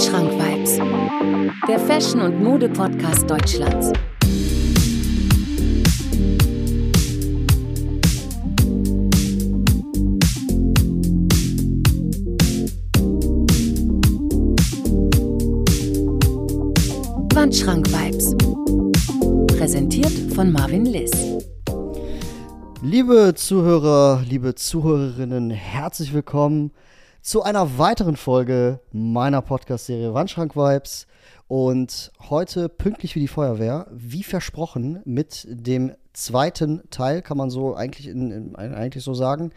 Wandschrank Vibes, der Fashion- und Mode-Podcast Deutschlands. Wandschrank Vibes. Präsentiert von Marvin Liss. Liebe Zuhörer, liebe Zuhörerinnen, herzlich willkommen zu einer weiteren Folge meiner Podcast-Serie Wandschrank Vibes. Und heute pünktlich wie die Feuerwehr, wie versprochen, mit dem zweiten Teil, kann man so eigentlich, in, in, eigentlich so sagen,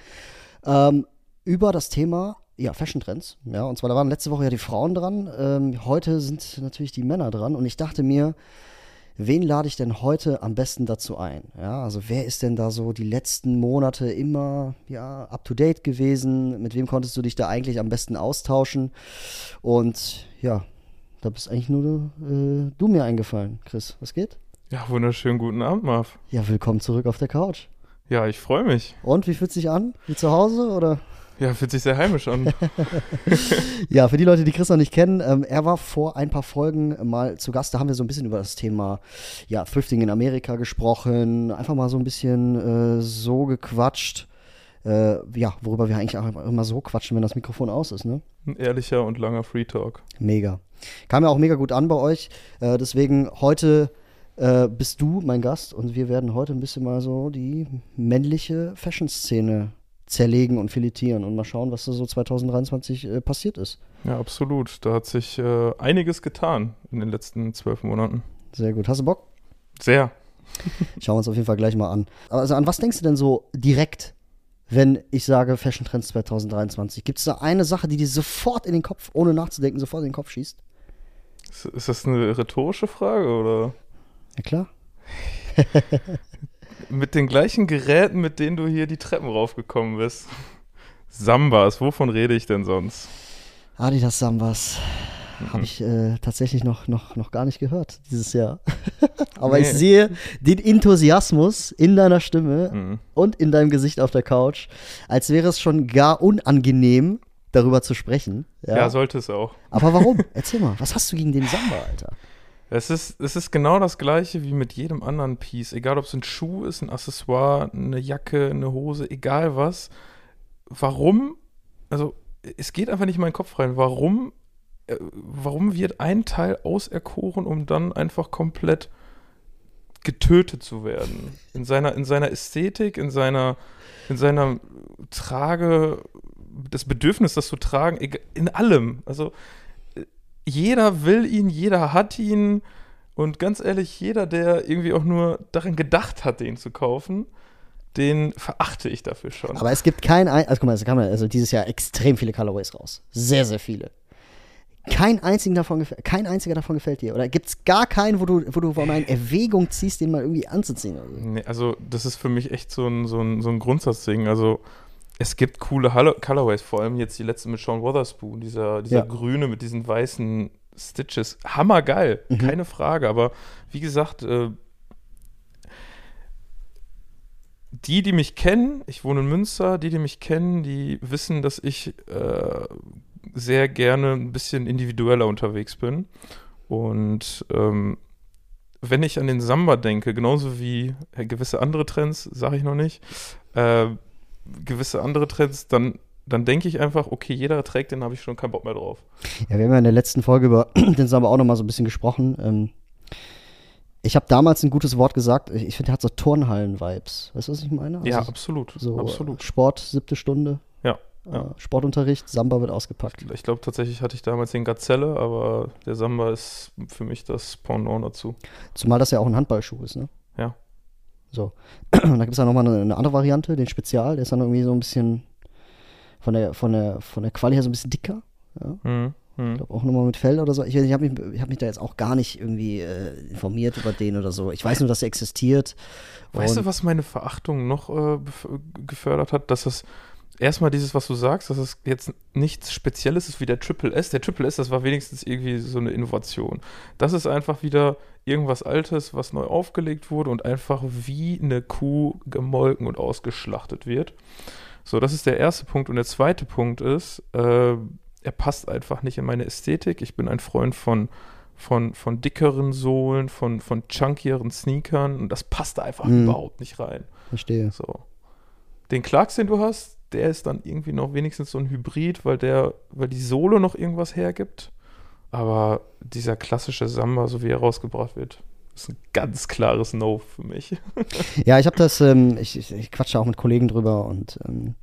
ähm, über das Thema ja, Fashion Trends. Ja, und zwar da waren letzte Woche ja die Frauen dran. Ähm, heute sind natürlich die Männer dran. Und ich dachte mir, wen lade ich denn heute am besten dazu ein? Ja, also wer ist denn da so die letzten Monate immer ja, up to date gewesen? Mit wem konntest du dich da eigentlich am besten austauschen? Und ja, da bist eigentlich nur äh, du mir eingefallen, Chris. Was geht? Ja, wunderschönen guten Abend, Marv. Ja, willkommen zurück auf der Couch. Ja, ich freue mich. Und wie fühlt sich an? Wie zu Hause oder? Ja, fühlt sich sehr heimisch an. ja, für die Leute, die Chris noch nicht kennen, ähm, er war vor ein paar Folgen mal zu Gast. Da haben wir so ein bisschen über das Thema ja, Thrifting in Amerika gesprochen. Einfach mal so ein bisschen äh, so gequatscht. Äh, ja, worüber wir eigentlich auch immer so quatschen, wenn das Mikrofon aus ist, ne? Ein ehrlicher und langer Free Talk. Mega. Kam ja auch mega gut an bei euch. Äh, deswegen heute äh, bist du mein Gast und wir werden heute ein bisschen mal so die männliche Fashion-Szene zerlegen und filetieren und mal schauen, was da so 2023 äh, passiert ist. Ja, absolut. Da hat sich äh, einiges getan in den letzten zwölf Monaten. Sehr gut. Hast du Bock? Sehr. Schauen wir uns auf jeden Fall gleich mal an. Also an was denkst du denn so direkt, wenn ich sage Fashion Trends 2023? Gibt es da eine Sache, die dir sofort in den Kopf, ohne nachzudenken, sofort in den Kopf schießt? Ist, ist das eine rhetorische Frage oder? Ja klar. mit den gleichen Geräten, mit denen du hier die Treppen raufgekommen bist. Sambas, wovon rede ich denn sonst? Adidas Sambas. Mhm. Habe ich äh, tatsächlich noch, noch, noch gar nicht gehört dieses Jahr. Aber nee. ich sehe den Enthusiasmus in deiner Stimme mhm. und in deinem Gesicht auf der Couch, als wäre es schon gar unangenehm, darüber zu sprechen. Ja, ja sollte es auch. Aber warum? Erzähl mal, was hast du gegen den Samba, Alter? Es ist, es ist genau das gleiche wie mit jedem anderen Piece. Egal, ob es ein Schuh ist, ein Accessoire, eine Jacke, eine Hose, egal was. Warum, also es geht einfach nicht in meinen Kopf rein, warum, äh, warum wird ein Teil auserkoren, um dann einfach komplett getötet zu werden? In seiner, in seiner Ästhetik, in seiner, in seiner Trage, das Bedürfnis, das zu tragen, in allem. Also jeder will ihn, jeder hat ihn. Und ganz ehrlich, jeder, der irgendwie auch nur daran gedacht hat, den zu kaufen, den verachte ich dafür schon. Aber es gibt kein, also guck mal, es kam also dieses Jahr extrem viele Colorways raus. Sehr, sehr viele. Kein, einzigen davon kein einziger davon gefällt dir? Oder gibt es gar keinen, wo du, wo du mal in Erwägung ziehst, den mal irgendwie anzuziehen? Oder so? Nee, also das ist für mich echt so ein, so ein, so ein Grundsatzding. Also es gibt coole Colorways, vor allem jetzt die letzte mit Sean Wotherspoon, dieser, dieser ja. grüne mit diesen weißen Stitches. Hammergeil, mhm. keine Frage. Aber wie gesagt, äh, die, die mich kennen, ich wohne in Münster, die, die mich kennen, die wissen, dass ich äh, sehr gerne ein bisschen individueller unterwegs bin. Und ähm, wenn ich an den Samba denke, genauso wie äh, gewisse andere Trends, sage ich noch nicht, äh, gewisse andere Trends, dann dann denke ich einfach, okay, jeder trägt den, habe ich schon keinen Bock mehr drauf. Ja, wir haben ja in der letzten Folge über den Samba auch noch mal so ein bisschen gesprochen. Ähm, ich habe damals ein gutes Wort gesagt. Ich finde, er hat so Turnhallen-Vibes. Weißt du, was ich meine? Also ja, absolut. So absolut. Sport, siebte Stunde. Ja. Äh, ja. Sportunterricht, Samba wird ausgepackt. Ich glaube, tatsächlich hatte ich damals den Gazelle, aber der Samba ist für mich das Pendant dazu. Zumal das ja auch ein Handballschuh ist, ne? So. Und da gibt es dann nochmal eine, eine andere Variante, den Spezial. Der ist dann irgendwie so ein bisschen von der, von der, von der Quali her so ein bisschen dicker. Ja. Mhm. Ich mhm. glaube auch nochmal mit Fell oder so. Ich, ich habe mich, hab mich da jetzt auch gar nicht irgendwie äh, informiert über den oder so. Ich weiß nur, dass er existiert. Weißt du, was meine Verachtung noch äh, gefördert hat? Dass es erstmal dieses, was du sagst, dass es jetzt nichts Spezielles ist wie der Triple S. Der Triple S, das war wenigstens irgendwie so eine Innovation. Das ist einfach wieder irgendwas Altes, was neu aufgelegt wurde und einfach wie eine Kuh gemolken und ausgeschlachtet wird. So, das ist der erste Punkt. Und der zweite Punkt ist, äh, er passt einfach nicht in meine Ästhetik. Ich bin ein Freund von, von, von dickeren Sohlen, von, von chunkieren Sneakern und das passt da einfach Mhm. überhaupt nicht rein. Verstehe. So. Den Clarks, den du hast, der ist dann irgendwie noch wenigstens so ein Hybrid, weil der, weil die Sohle noch irgendwas hergibt. Aber dieser klassische Samba, so wie er rausgebracht wird, ist ein ganz klares No für mich. Ja, ich habe das, ähm, ich, ich, quatsche auch mit Kollegen drüber und ähm,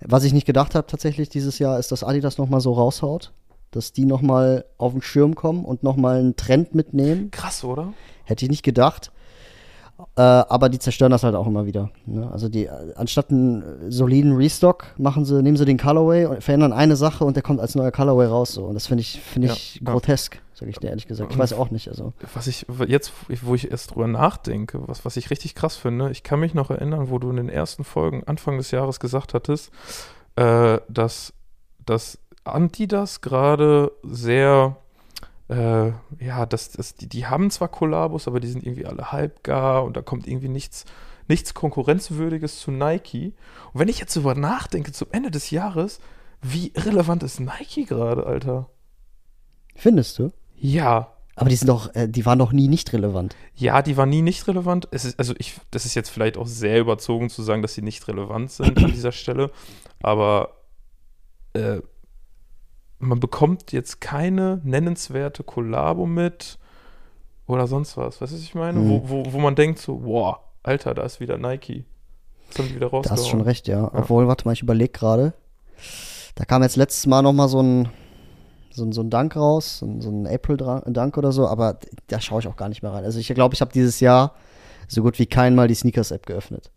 was ich nicht gedacht habe tatsächlich dieses Jahr ist, dass Adidas nochmal so raushaut, dass die nochmal auf den Schirm kommen und nochmal einen Trend mitnehmen. Krass, oder? Hätte ich nicht gedacht. Äh, aber die zerstören das halt auch immer wieder. Ne? Also die, äh, anstatt einen äh, soliden Restock machen sie, nehmen sie den Colorway und verändern eine Sache und der kommt als neuer Colorway raus. So. Und das finde ich, finde ich Ja, ja. grotesk, sage ich dir ehrlich gesagt. Ich weiß auch nicht. Also. Was ich jetzt, wo ich erst drüber nachdenke, was, was ich richtig krass finde, ich kann mich noch erinnern, wo du in den ersten Folgen Anfang des Jahres gesagt hattest, äh, dass, dass Adidas gerade sehr, äh, ja, das, das, die, die haben zwar Kollabos, aber die sind irgendwie alle halbgar und da kommt irgendwie nichts, nichts Konkurrenzwürdiges zu Nike. Und wenn ich jetzt drüber nachdenke, zum Ende des Jahres, wie irrelevant ist Nike gerade, Alter? Findest du? Ja, Aber die sind doch, äh, die waren doch nie nicht relevant. Ja, die war nie nicht relevant. Es ist, also ich, das ist jetzt vielleicht auch sehr überzogen zu sagen, dass sie nicht relevant sind an dieser Stelle. Aber äh, man bekommt jetzt keine nennenswerte Kollabo mit oder sonst was. Weißt du, was ich meine? Mhm. Wo, wo, wo man denkt so, wow, Alter, da ist wieder Nike. Das haben die wieder rausgehauen. hast du schon recht, ja. Obwohl, warte mal, ich überlege gerade. Da kam jetzt letztes Mal noch mal so ein, so ein, so ein Dank raus, so ein, so ein April-Dank oder so, aber da schaue ich auch gar nicht mehr rein. Also ich glaube, ich habe dieses Jahr so gut wie kein Mal die Sneakers-App geöffnet.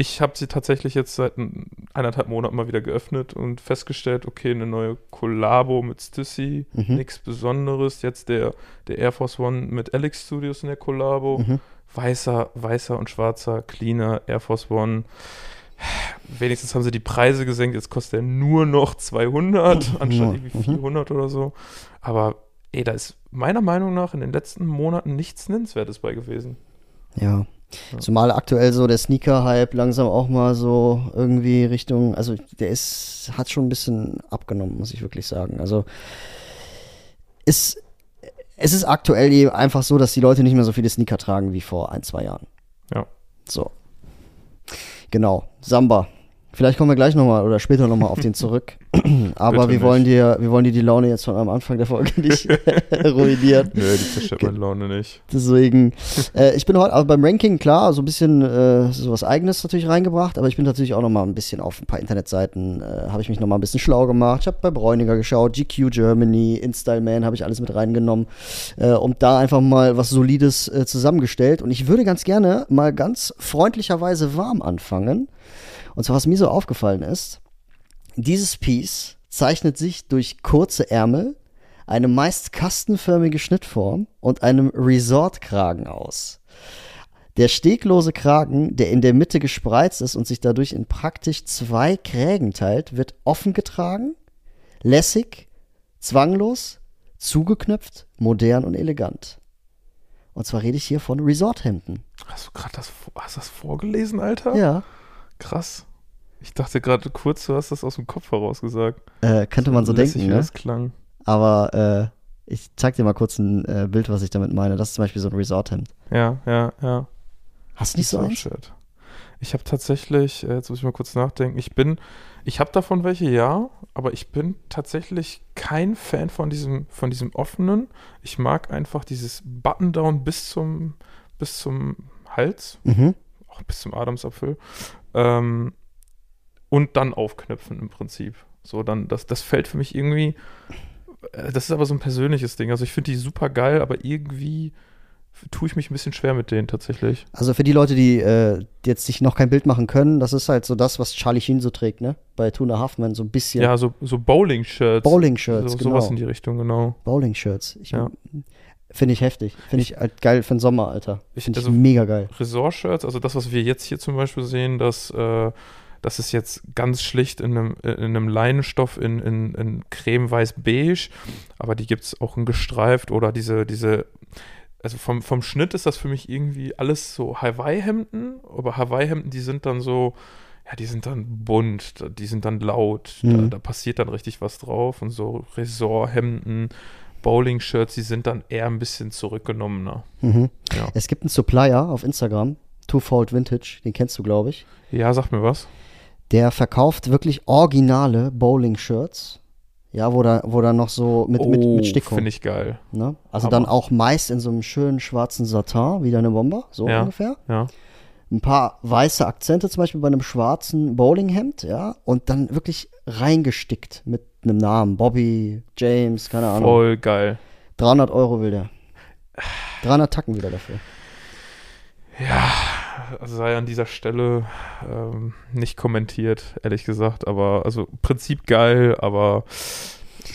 Ich habe sie tatsächlich jetzt seit ein- eineinhalb Monaten mal wieder geöffnet und festgestellt, okay, eine neue Kollabo mit Stussy, Mhm. nichts Besonderes. Jetzt der, der Air Force One mit Alex Studios in der Kollabo. Mhm. Weißer, weißer und schwarzer, cleaner Air Force One. Wenigstens haben sie die Preise gesenkt. Jetzt kostet er nur noch 200 anstatt Ja, irgendwie mhm. 400 oder so. Aber ey, da ist meiner Meinung nach in den letzten Monaten nichts Nennenswertes bei gewesen. Ja. Zumal aktuell so der Sneaker-Hype langsam auch mal so irgendwie Richtung, also der ist, hat schon ein bisschen abgenommen, muss ich wirklich sagen. Also ist, es ist aktuell eben einfach so, dass die Leute nicht mehr so viele Sneaker tragen wie vor ein, zwei Jahren. Ja. So. Genau. Samba. Vielleicht kommen wir gleich nochmal oder später nochmal auf den zurück. Aber Bitte wir nicht. wollen dir, wir wollen dir die Laune jetzt von am Anfang der Folge nicht ruinieren. Nö, die zerstört meine Laune nicht. Deswegen, äh, ich bin heute aber beim Ranking klar, so ein bisschen äh, so was Eigenes natürlich reingebracht, aber ich bin natürlich auch noch mal ein bisschen auf ein paar Internetseiten, äh, habe ich mich noch mal ein bisschen schlau gemacht. Ich habe bei Bräuniger geschaut, GQ Germany, InStyle Man habe ich alles mit reingenommen äh, und da einfach mal was Solides äh, zusammengestellt. Und ich würde ganz gerne mal ganz freundlicherweise warm anfangen. Und zwar, was mir so aufgefallen ist, dieses Piece zeichnet sich durch kurze Ärmel, eine meist kastenförmige Schnittform und einem Resort-Kragen aus. Der steglose Kragen, der in der Mitte gespreizt ist und sich dadurch in praktisch zwei Krägen teilt, wird offen getragen, lässig, zwanglos, zugeknöpft, modern und elegant. Und zwar rede ich hier von Resort-Hemden. Hast du gerade das, hast das vorgelesen, Alter? Ja, Krass. Ich dachte gerade kurz, du hast das aus dem Kopf heraus gesagt. äh, könnte man so denken, ne? das klang. Aber äh, ich zeig dir mal kurz ein äh, Bild, was ich damit meine. Das ist zum Beispiel so ein Resort-Hemd. Ja, ja, ja. Hast du nicht so eins? Resort-Shirt. Ich habe tatsächlich, äh, jetzt muss ich mal kurz nachdenken, ich bin, ich habe davon welche, ja, aber ich bin tatsächlich kein Fan von diesem, von diesem offenen. Ich mag einfach dieses Button-Down bis zum, bis zum Hals, Mhm. auch bis zum Adamsapfel. Ähm, und dann aufknöpfen im Prinzip. So, dann, das, das fällt für mich irgendwie. äh, Das ist aber so ein persönliches Ding. Also ich finde die super geil, aber irgendwie tue ich mich ein bisschen schwer mit denen tatsächlich. Also für die Leute, die äh, jetzt sich noch kein Bild machen können, das ist halt so das, was Charlie Sheen so trägt, ne? Bei Tuna Huffman so ein bisschen. Ja, so, so Bowling-Shirts. Bowling-Shirts, so, genau. Sowas in die Richtung, genau. Bowling-Shirts. Ich- Ja. Finde ich heftig. Finde ich halt geil für den Sommer, Alter. Ich- Finde ich also- mega geil. Resort-Shirts, also das, was wir jetzt hier zum Beispiel sehen, das, äh, das ist jetzt ganz schlicht in einem, in einem Leinenstoff in, in, in creme-weiß-beige, aber die gibt es auch in gestreift oder diese, diese, also vom, vom Schnitt ist das für mich irgendwie alles so Hawaii-Hemden, aber Hawaii-Hemden, die sind dann so, ja, die sind dann bunt, die sind dann laut, Mhm. da, da passiert dann richtig was drauf und so Ressorthemden, Bowling-Shirts, die sind dann eher ein bisschen zurückgenommener. Mhm. Ja. Es gibt einen Supplier auf Instagram, Twofold Vintage, den kennst du, glaube ich. Ja, sag mir was. Der verkauft wirklich originale Bowling-Shirts. Ja, wo da, wo da noch so mit, mit, mit Stickung. Oh, Finde ich geil. Ne? Also Hammer. dann auch meist in so einem schönen schwarzen Satin, wie deine Bomber, so Ja. ungefähr. Ja. Ein paar weiße Akzente, zum Beispiel bei einem schwarzen Bowlinghemd, ja, und dann wirklich reingestickt mit einem Namen. Bobby, James, keine Ahnung. Voll geil. 300 Euro will der. 300 Tacken wieder dafür. Ja, sei an dieser Stelle ähm, nicht kommentiert, ehrlich gesagt. Aber also Prinzip geil, aber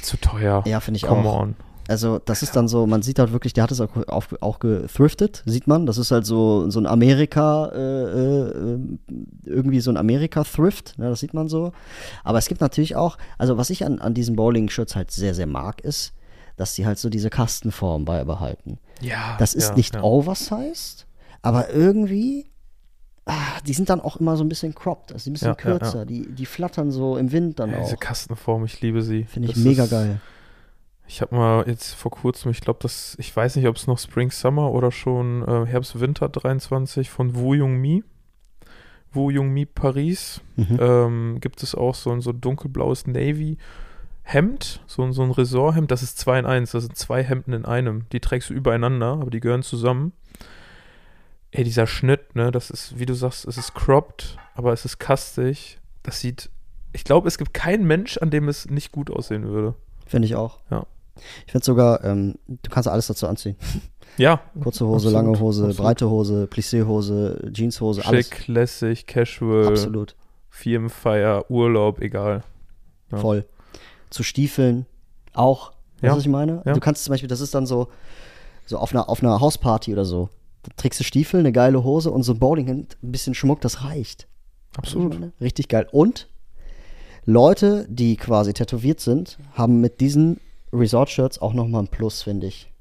zu teuer. Ja, finde ich Come auch. on. Also, das ist dann so, man sieht halt wirklich, der hat es auch, auch, auch gethriftet, sieht man. Das ist halt so, so ein Amerika, äh, äh, irgendwie so ein Amerika-Thrift, ne, das sieht man so. Aber es gibt natürlich auch, also was ich an, an diesen Bowling-Shirts halt sehr, sehr mag, ist, dass die halt so diese Kastenform beibehalten. Ja. Das ist ja, nicht ja. oversized, aber irgendwie, die sind dann auch immer so ein bisschen cropped, also ein bisschen Ja, ja, ja. kürzer. Die, die flattern so im Wind dann Ja, diese auch. Kastenform, ich liebe sie. Finde ich Das mega ist, geil. Ich habe mal jetzt vor kurzem, ich glaube, das, ich weiß nicht, ob es noch Spring Summer oder schon äh, Herbst Winter 23 von Wu Jung Mi. Wu Jung Mi Paris. Mhm. Ähm, gibt es auch so ein so dunkelblaues Navy Hemd, so, ein- so ein Ressorthemd, das ist zwei in eins, das sind zwei Hemden in einem. Die trägst du übereinander, aber die gehören zusammen. Ey, dieser Schnitt, ne, das ist, wie du sagst, es ist cropped, aber es ist kastig. Das sieht, ich glaube, es gibt keinen Mensch, an dem es nicht gut aussehen würde. Finde ich auch. Ja. Ich finde sogar, ähm, du kannst alles dazu anziehen. Ja, Kurze Hose, Absolut, lange Hose, absolut. breite Hose, Plissé-Hose, Jeanshose, alles. schick, lässig, casual, Absolut. Firmenfeier, Urlaub, egal. Ja. Voll. Zu Stiefeln auch. Weißt Ja. was ich meine? Ja. Du kannst zum Beispiel, das ist dann so, so auf einer, auf einer Hausparty oder so. Da trägst du Stiefel, eine geile Hose und so ein Bowlinghemd, ein bisschen Schmuck, das reicht. Absolut. meine? Richtig geil. Und Leute, die quasi tätowiert sind, haben mit diesen Resort-Shirts auch nochmal ein Plus, finde ich.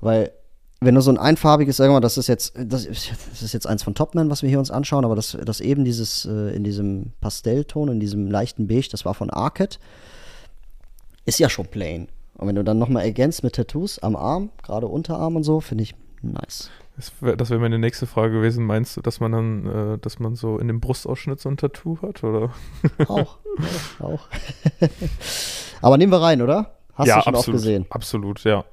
Weil, wenn du so ein einfarbiges, sag mal, das ist jetzt, das ist, das ist jetzt eins von Topman, was wir hier uns anschauen, aber das, das eben dieses, äh, in diesem Pastellton, in diesem leichten Beige, das war von Arcade, ist ja schon plain. Und wenn du dann nochmal ergänzt mit Tattoos am Arm, gerade Unterarm und so, finde ich nice. Das wäre wär meine nächste Frage gewesen. Meinst du, dass man dann, äh, dass man so in dem Brustausschnitt so ein Tattoo hat? Oder? Auch. ja, auch. aber nehmen wir rein, oder? Hast du schon absolut, oft gesehen. Absolut, ja.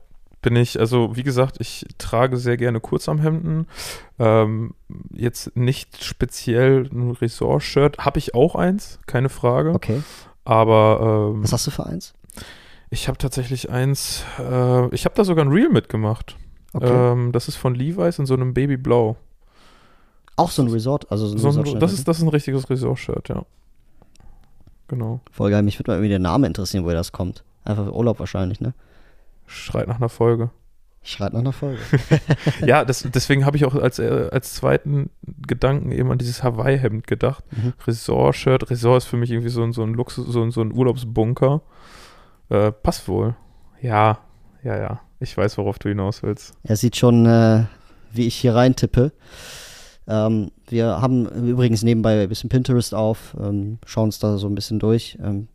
Bin ich, also wie gesagt, ich trage sehr gerne Kurzarmhemden. Ähm, jetzt nicht speziell ein Resort-Shirt. Habe ich auch eins, keine Frage. Okay. Aber ähm, Was hast du für eins? ich habe tatsächlich eins, äh, ich habe da sogar ein Reel mitgemacht. Okay. Ähm, das ist von Levi's in so einem Babyblau. auch so ein Resort, also so ein So ein, Resort das, ist, das ist ein richtiges Resort-Shirt, ja. Genau. Voll geil. Mich würde mal irgendwie der Name interessieren, woher das kommt. Einfach für Urlaub wahrscheinlich, ne? Schreit nach einer Folge. Schreit nach einer Folge. ja, das, deswegen habe ich auch als, äh, als zweiten Gedanken eben an dieses Hawaii-Hemd gedacht. Mhm. Resort-Shirt. Resort ist für mich irgendwie so ein, so ein Luxus, so ein, so ein Urlaubsbunker. Äh, passt wohl. Ja, ja, ja. Ich weiß, worauf du hinaus willst. Er sieht schon, äh, wie ich hier rein tippe. Ähm, wir haben übrigens nebenbei ein bisschen Pinterest auf, ähm, schauen uns da so ein bisschen durch. Ähm,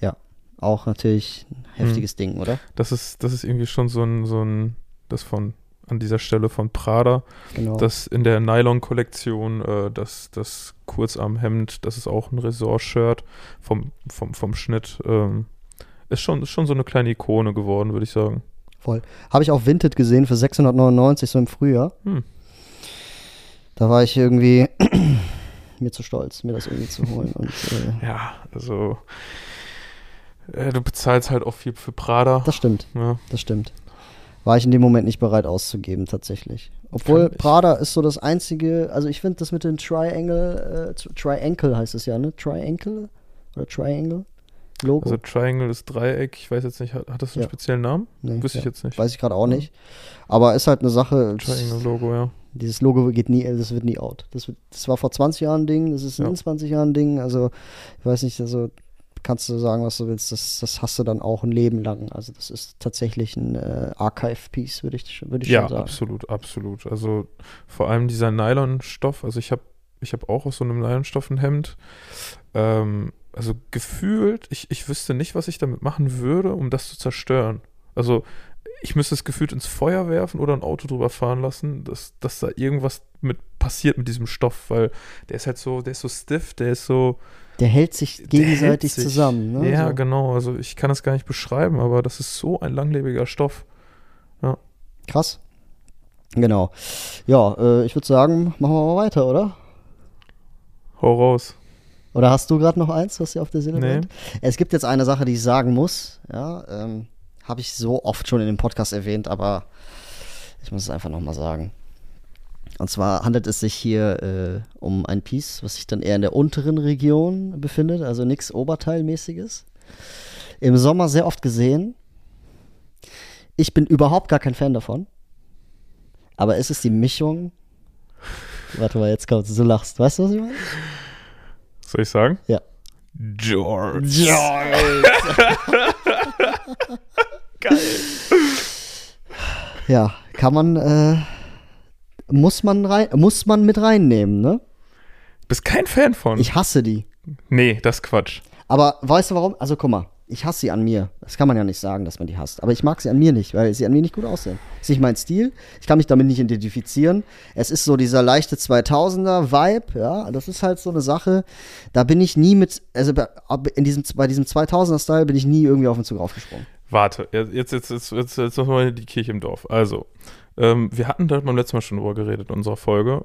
ja, auch natürlich ein heftiges Hm. Ding, oder? Das ist, das ist irgendwie schon so ein, so ein, das von, an dieser Stelle von Prada. Genau. Das in der Nylon-Kollektion, äh, das, das Kurzarmhemd, das ist auch ein Resort-Shirt vom, vom, vom Schnitt. Ähm, ist, schon, ist schon so eine kleine Ikone geworden, würde ich sagen. Voll. Habe ich auch Vinted gesehen für 699, so im Frühjahr. Hm. Da war ich irgendwie mir zu stolz, mir das irgendwie zu holen. Und äh, Ja, also äh, du bezahlst halt auch viel für Prada. das stimmt, ja. das stimmt. War ich in dem Moment nicht bereit auszugeben, tatsächlich. Obwohl. Prada ist so das einzige, also ich finde das mit den Triangle, äh, Triangle heißt es ja, ne? Triangle oder Triangle Logo. Also Triangle ist Dreieck. Ich weiß jetzt nicht, hat, hat das einen Ja. speziellen Namen? Nee, Wüsste ich ja. jetzt nicht. Weiß ich gerade auch nicht. Aber ist halt eine Sache. Triangle-Logo, ja. Dieses Logo geht nie, das wird nie out. Das, wird, das war vor 20 Jahren ein Ding, das ist Ja. in 20 Jahren ein Ding. Also, ich weiß nicht, also kannst du sagen, was du willst, das, das hast du dann auch ein Leben lang. Also, das ist tatsächlich ein äh, Archive-Piece, würde ich, würd ich Ja, schon sagen. absolut, absolut. Also vor allem dieser Nylonstoff. Also ich habe Ich habe auch aus so einem Leinenstoff ein Hemd. Ähm, also gefühlt, ich, ich wüsste nicht, was ich damit machen würde, um das zu zerstören. Also ich müsste es gefühlt ins Feuer werfen oder ein Auto drüber fahren lassen, dass, dass da irgendwas mit passiert mit diesem Stoff, weil der ist halt so, der ist so stiff, der ist so. Der hält sich gegenseitig hält sich. zusammen. Ne? Ja, so. genau. Also ich kann es gar nicht beschreiben, aber das ist so ein langlebiger Stoff. Krass. Genau. Ja, äh, ich würde sagen, machen wir mal weiter, oder? Hau raus. Oder hast du gerade noch eins, was dir auf der Seele Nee. brennt? Es gibt jetzt eine Sache, die ich sagen muss. Ja, ähm, habe ich so oft schon in dem Podcast erwähnt, aber ich muss es einfach nochmal sagen. Und zwar handelt es sich hier äh, um ein Piece, was sich dann eher in der unteren Region befindet, also nichts Oberteilmäßiges. Im Sommer sehr oft gesehen. Ich bin überhaupt gar kein Fan davon. Aber es ist die Mischung. Warte mal, jetzt kommst du, du lachst. Weißt du, was ich meine? Soll ich sagen? Ja. George. Ja, kann man, äh, muss man rein, muss man mit reinnehmen, ne? Bist kein Fan von? Ich hasse die. nee, das ist Quatsch. Aber weißt du warum? Also guck mal, ich hasse sie an mir. Das kann man ja nicht sagen, dass man die hasst. Aber ich mag sie an mir nicht, weil sie an mir nicht gut aussehen. Ist nicht mein Stil. Ich kann mich damit nicht identifizieren. Es ist so dieser leichte 2000er Vibe, ja. Das ist halt so eine Sache. Da bin ich nie mit, also bei, in diesem, bei diesem 2000er Style bin ich nie irgendwie auf den Zug aufgesprungen. Warte, jetzt, jetzt, jetzt, jetzt, jetzt, jetzt noch mal die Kirche im Dorf. Also, ähm, wir hatten da beim letzten Mal schon drüber geredet in unserer Folge.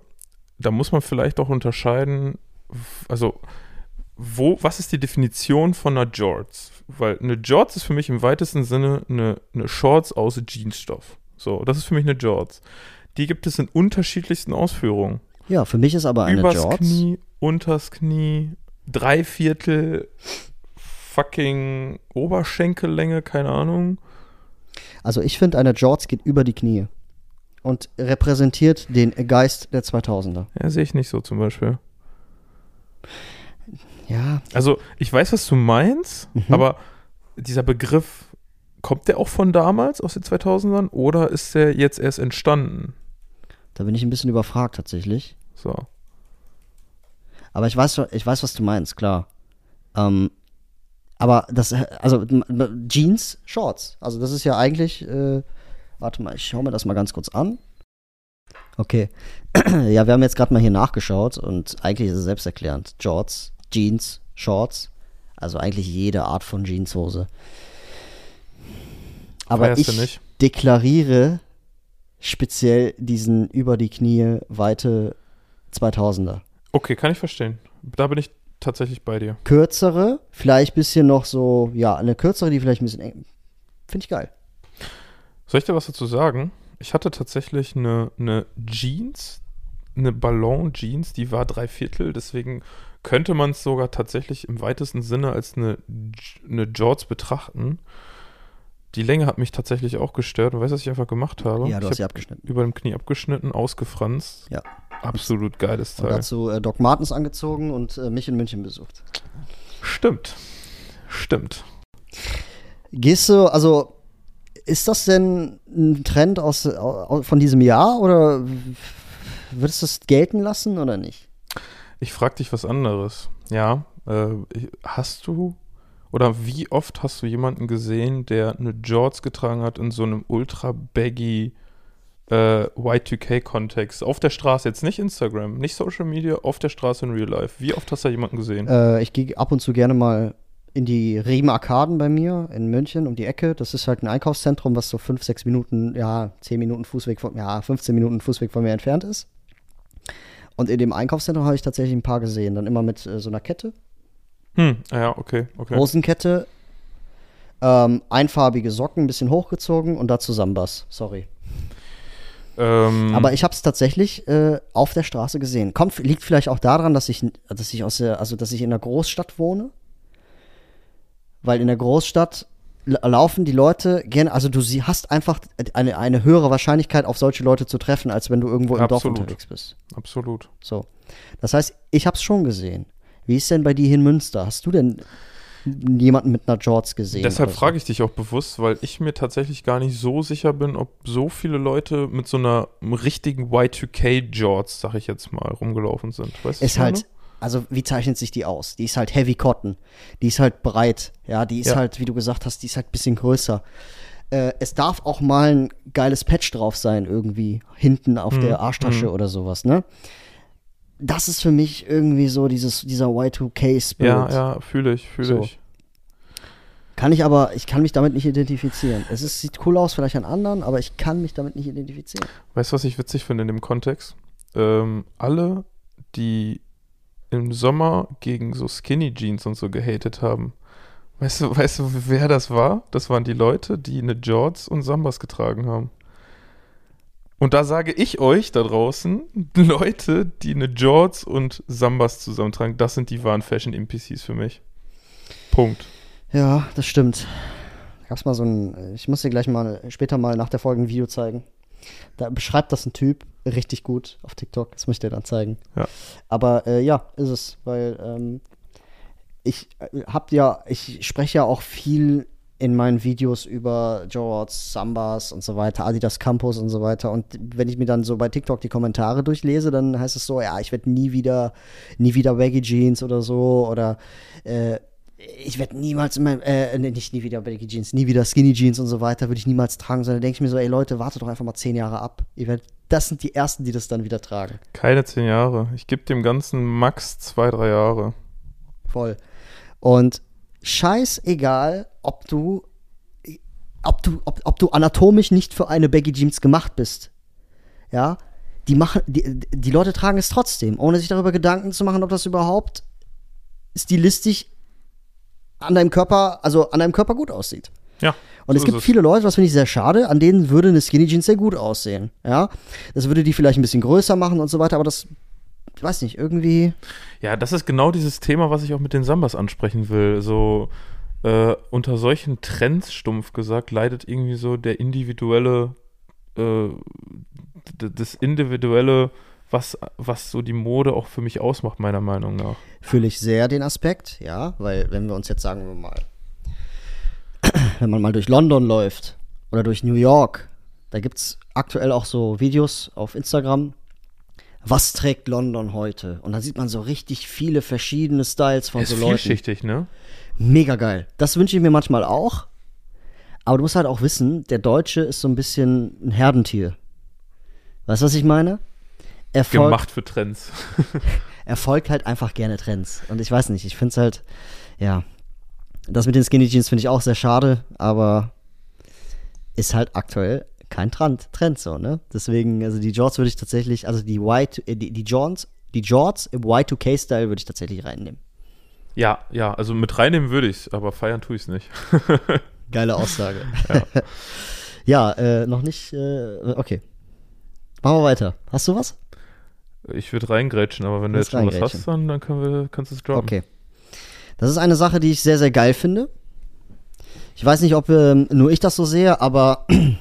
Da muss man vielleicht auch unterscheiden, also, wo, was ist die Definition von einer Jorts? Weil eine Jorts ist für mich im weitesten Sinne eine, eine Shorts aus Jeansstoff. So, das ist für mich eine Jorts. Die gibt es in unterschiedlichsten Ausführungen. Ja, für mich ist aber eine Übers Jorts. Knie, unters Knie, drei Viertel fucking Oberschenkellänge, keine Ahnung. Also ich finde, eine Jorts geht über die Knie und repräsentiert den Geist der 2000er. Ja, sehe ich nicht so zum Beispiel. Ja, Also, ich weiß, was du meinst, Mhm. aber dieser Begriff, kommt der auch von damals, aus den 2000ern, oder ist der jetzt erst entstanden? da bin ich ein bisschen überfragt tatsächlich. So. Aber ich weiß, ich weiß, was du meinst, klar. Ähm, aber das, also Jeans, Shorts. Also das ist ja eigentlich, äh, warte mal, ich schaue mir das mal ganz kurz an. Okay. ja, wir haben jetzt gerade mal hier nachgeschaut und eigentlich ist es selbsterklärend. Shorts, Jeans, Shorts. Also eigentlich jede Art von Jeanshose. Aber Feierst ich deklariere speziell diesen über die Knie weite 2000er. Okay, kann ich verstehen. Da bin ich tatsächlich bei dir. kürzere, vielleicht ein bisschen noch so, ja, eine kürzere, die vielleicht ein bisschen eng. Finde ich geil. Soll ich dir was dazu sagen? Ich hatte tatsächlich eine, eine Jeans, eine Ballon-Jeans, die war drei Viertel, deswegen könnte man es sogar tatsächlich im weitesten Sinne als eine, eine Jorts betrachten. Die Länge hat mich tatsächlich auch gestört. Und weißt du, was ich einfach gemacht habe? Ja, du ich hast sie abgeschnitten. über dem Knie abgeschnitten, ausgefranst. Ja. Absolut geiles Und Teil. dazu äh, Doc Martens angezogen und äh, mich in München besucht. Stimmt. Stimmt. Gehst du, also, ist das denn ein Trend aus, au- von diesem Jahr oder würdest du es gelten lassen oder nicht? Ich frage dich was anderes. Ja, äh, hast du oder wie oft hast du jemanden gesehen, der eine Jorts getragen hat in so einem ultra baggy äh, Y2K-Kontext? Auf der Straße, jetzt nicht Instagram, nicht Social Media, auf der Straße in Real Life. Wie oft hast du da jemanden gesehen? Äh, ich gehe ab und zu gerne mal in die Riemen Arkaden bei mir in München um die Ecke. Das ist halt ein Einkaufszentrum, was so 5, 6 Minuten, ja, 10 Minuten Fußweg von, ja, 15 Minuten Fußweg von mir entfernt ist. Und in dem Einkaufszentrum habe ich tatsächlich ein paar gesehen. Dann immer mit äh, so einer Kette, Hm, ja, okay, okay. Hosenkette, ähm, einfarbige Socken, ein bisschen hochgezogen und dazu Sambas. Sorry. Ähm, Aber ich habe es tatsächlich äh, auf der Straße gesehen. Kommt, liegt vielleicht auch daran, dass ich, dass ich aus der, also dass ich in einer Großstadt wohne. Weil in der Großstadt laufen die Leute gerne, also du sie hast einfach eine, eine höhere Wahrscheinlichkeit, auf solche Leute zu treffen, als wenn du irgendwo im Dorf Absolut. unterwegs bist. absolut. So. Das heißt, ich habe es schon gesehen. Wie ist denn bei dir hier in Münster? Hast du denn jemanden mit einer Jorts gesehen. Deshalb so. frage ich dich auch bewusst, weil ich mir tatsächlich gar nicht so sicher bin, ob so viele Leute mit so einer richtigen Y2K-Jorts, sag ich jetzt mal, rumgelaufen sind. Weißt Ist meine? Also wie zeichnet sich die aus? Die ist halt Heavy Cotton. Die ist halt breit. Ja, die ist Ja. halt, wie du gesagt hast, die ist halt ein bisschen größer. Äh, es darf auch mal ein geiles Patch drauf sein, irgendwie. Hinten auf Mhm, der Arschtasche mhm. oder sowas, ne? Das ist für mich irgendwie so dieses, dieser Y2K-Spirit. Ja, ja, fühle ich, fühle So. ich. Kann ich aber, ich kann mich damit nicht identifizieren. Es ist, sieht cool aus, vielleicht an anderen, aber ich kann mich damit nicht identifizieren. Weißt du, was ich witzig finde in dem Kontext? Ähm, alle, die im Sommer gegen so Skinny Jeans und so gehatet haben. Weißt du, weißt du, wer das war? Das waren die Leute, die eine Jorts und Sambas getragen haben. Und da sage ich euch da draußen, Leute, die eine Jorts und Sambas zusammentragen, das sind die wahren Fashion-NPCs für mich. Punkt. Ja, das stimmt. Gab's mal so ein, ich muss dir gleich mal später mal nach der Folge ein Video zeigen. Da beschreibt das ein Typ richtig gut auf TikTok. Das muss ich dir dann zeigen. Ja. Aber äh, ja, ist es, weil ähm, ich äh, hab ja, ich spreche ja auch viel in meinen Videos über Jorts, Sambas und so weiter, Adidas Campus und so weiter. Und wenn ich mir dann so bei TikTok die Kommentare durchlese, dann heißt es so, ja, ich werde nie wieder, nie wieder Baggy Jeans oder so oder äh, ich werde niemals in meinem, äh, nee, nicht nie wieder Baggy Jeans, nie wieder Skinny Jeans und so weiter, würde ich niemals tragen, sondern denke ich mir so, ey Leute, wartet doch einfach mal zehn Jahre ab. Ihr werdet, das sind die ersten, die das dann wieder tragen. Keine zehn Jahre. Ich gebe dem Ganzen max zwei, drei Jahre. Voll. Und scheißegal, ob du, ob du, ob, ob du anatomisch nicht für eine Baggy Jeans gemacht bist. Ja, die machen, die, die Leute tragen es trotzdem, ohne sich darüber Gedanken zu machen, ob das überhaupt stilistisch an deinem Körper, also an deinem Körper gut aussieht. Ja. Und es so gibt ist viele Leute, das finde ich sehr schade, an denen würde eine Skinny Jeans sehr gut aussehen. Ja, das würde die vielleicht ein bisschen größer machen und so weiter, aber das, ich weiß nicht, irgendwie. Ja, das ist genau dieses Thema, was ich auch mit den Sambas ansprechen will. So äh, unter solchen Trends, stumpf gesagt, leidet irgendwie so der individuelle, äh, das individuelle, was, was so die Mode auch für mich ausmacht, meiner Meinung nach. fühle ich sehr den Aspekt, ja, weil wenn wir uns jetzt sagen wir mal, wenn man mal durch London läuft oder durch New York, da gibt es aktuell auch so Videos auf Instagram, was trägt London heute? Und dann sieht man so richtig viele verschiedene Styles von ist so Leuten. vielschichtig, ne? Mega geil. Das wünsche ich mir manchmal auch. Aber du musst halt auch wissen, der Deutsche ist so ein bisschen ein Herdentier. Weißt du, was ich meine? Er folgt, Gemacht für Trends. er folgt halt einfach gerne Trends. Und ich weiß nicht, ich finde es halt, ja. Das mit den Skinny Jeans finde ich auch sehr schade, aber ist halt aktuell kein Trend, Trend so, ne? Deswegen, also die Jorts würde ich tatsächlich, also die Y, äh, die, die Jorts, die Jorts im Y2K-Style würde ich tatsächlich reinnehmen. ja, ja, also mit reinnehmen würde ich es, aber feiern tue ich es nicht. Geile Aussage. Ja, äh, noch nicht, äh, okay. Machen wir weiter. Hast du was? Ich würde reingrätschen, aber wenn du jetzt schon was hast, dann, dann können wir, kannst du es droppen. Okay. Das ist eine Sache, die ich sehr, sehr geil finde. Ich weiß nicht, ob ähm, nur ich das so sehe, aber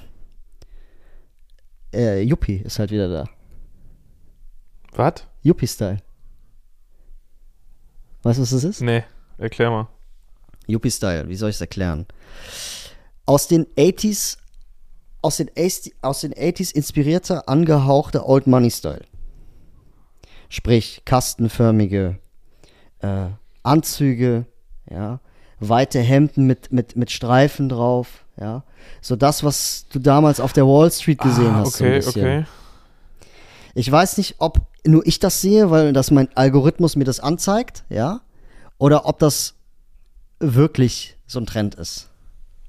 äh, Yuppie ist halt wieder da. Was? Yuppie-Style. Weißt du, was das ist? Nee, erklär mal. Yuppie-Style, wie soll ich es erklären? Aus den 80s, aus den, 80 aus den 80s inspirierter, angehauchter Old Money-Style. Sprich, kastenförmige äh, Anzüge, ja, weite Hemden mit, mit, mit Streifen drauf, ja. So das, was du damals auf der Wall Street gesehen ah, hast. so ein okay, bisschen. okay. Ich weiß nicht, ob nur ich das sehe, weil das mein Algorithmus mir das anzeigt, ja, oder ob das wirklich so ein Trend ist.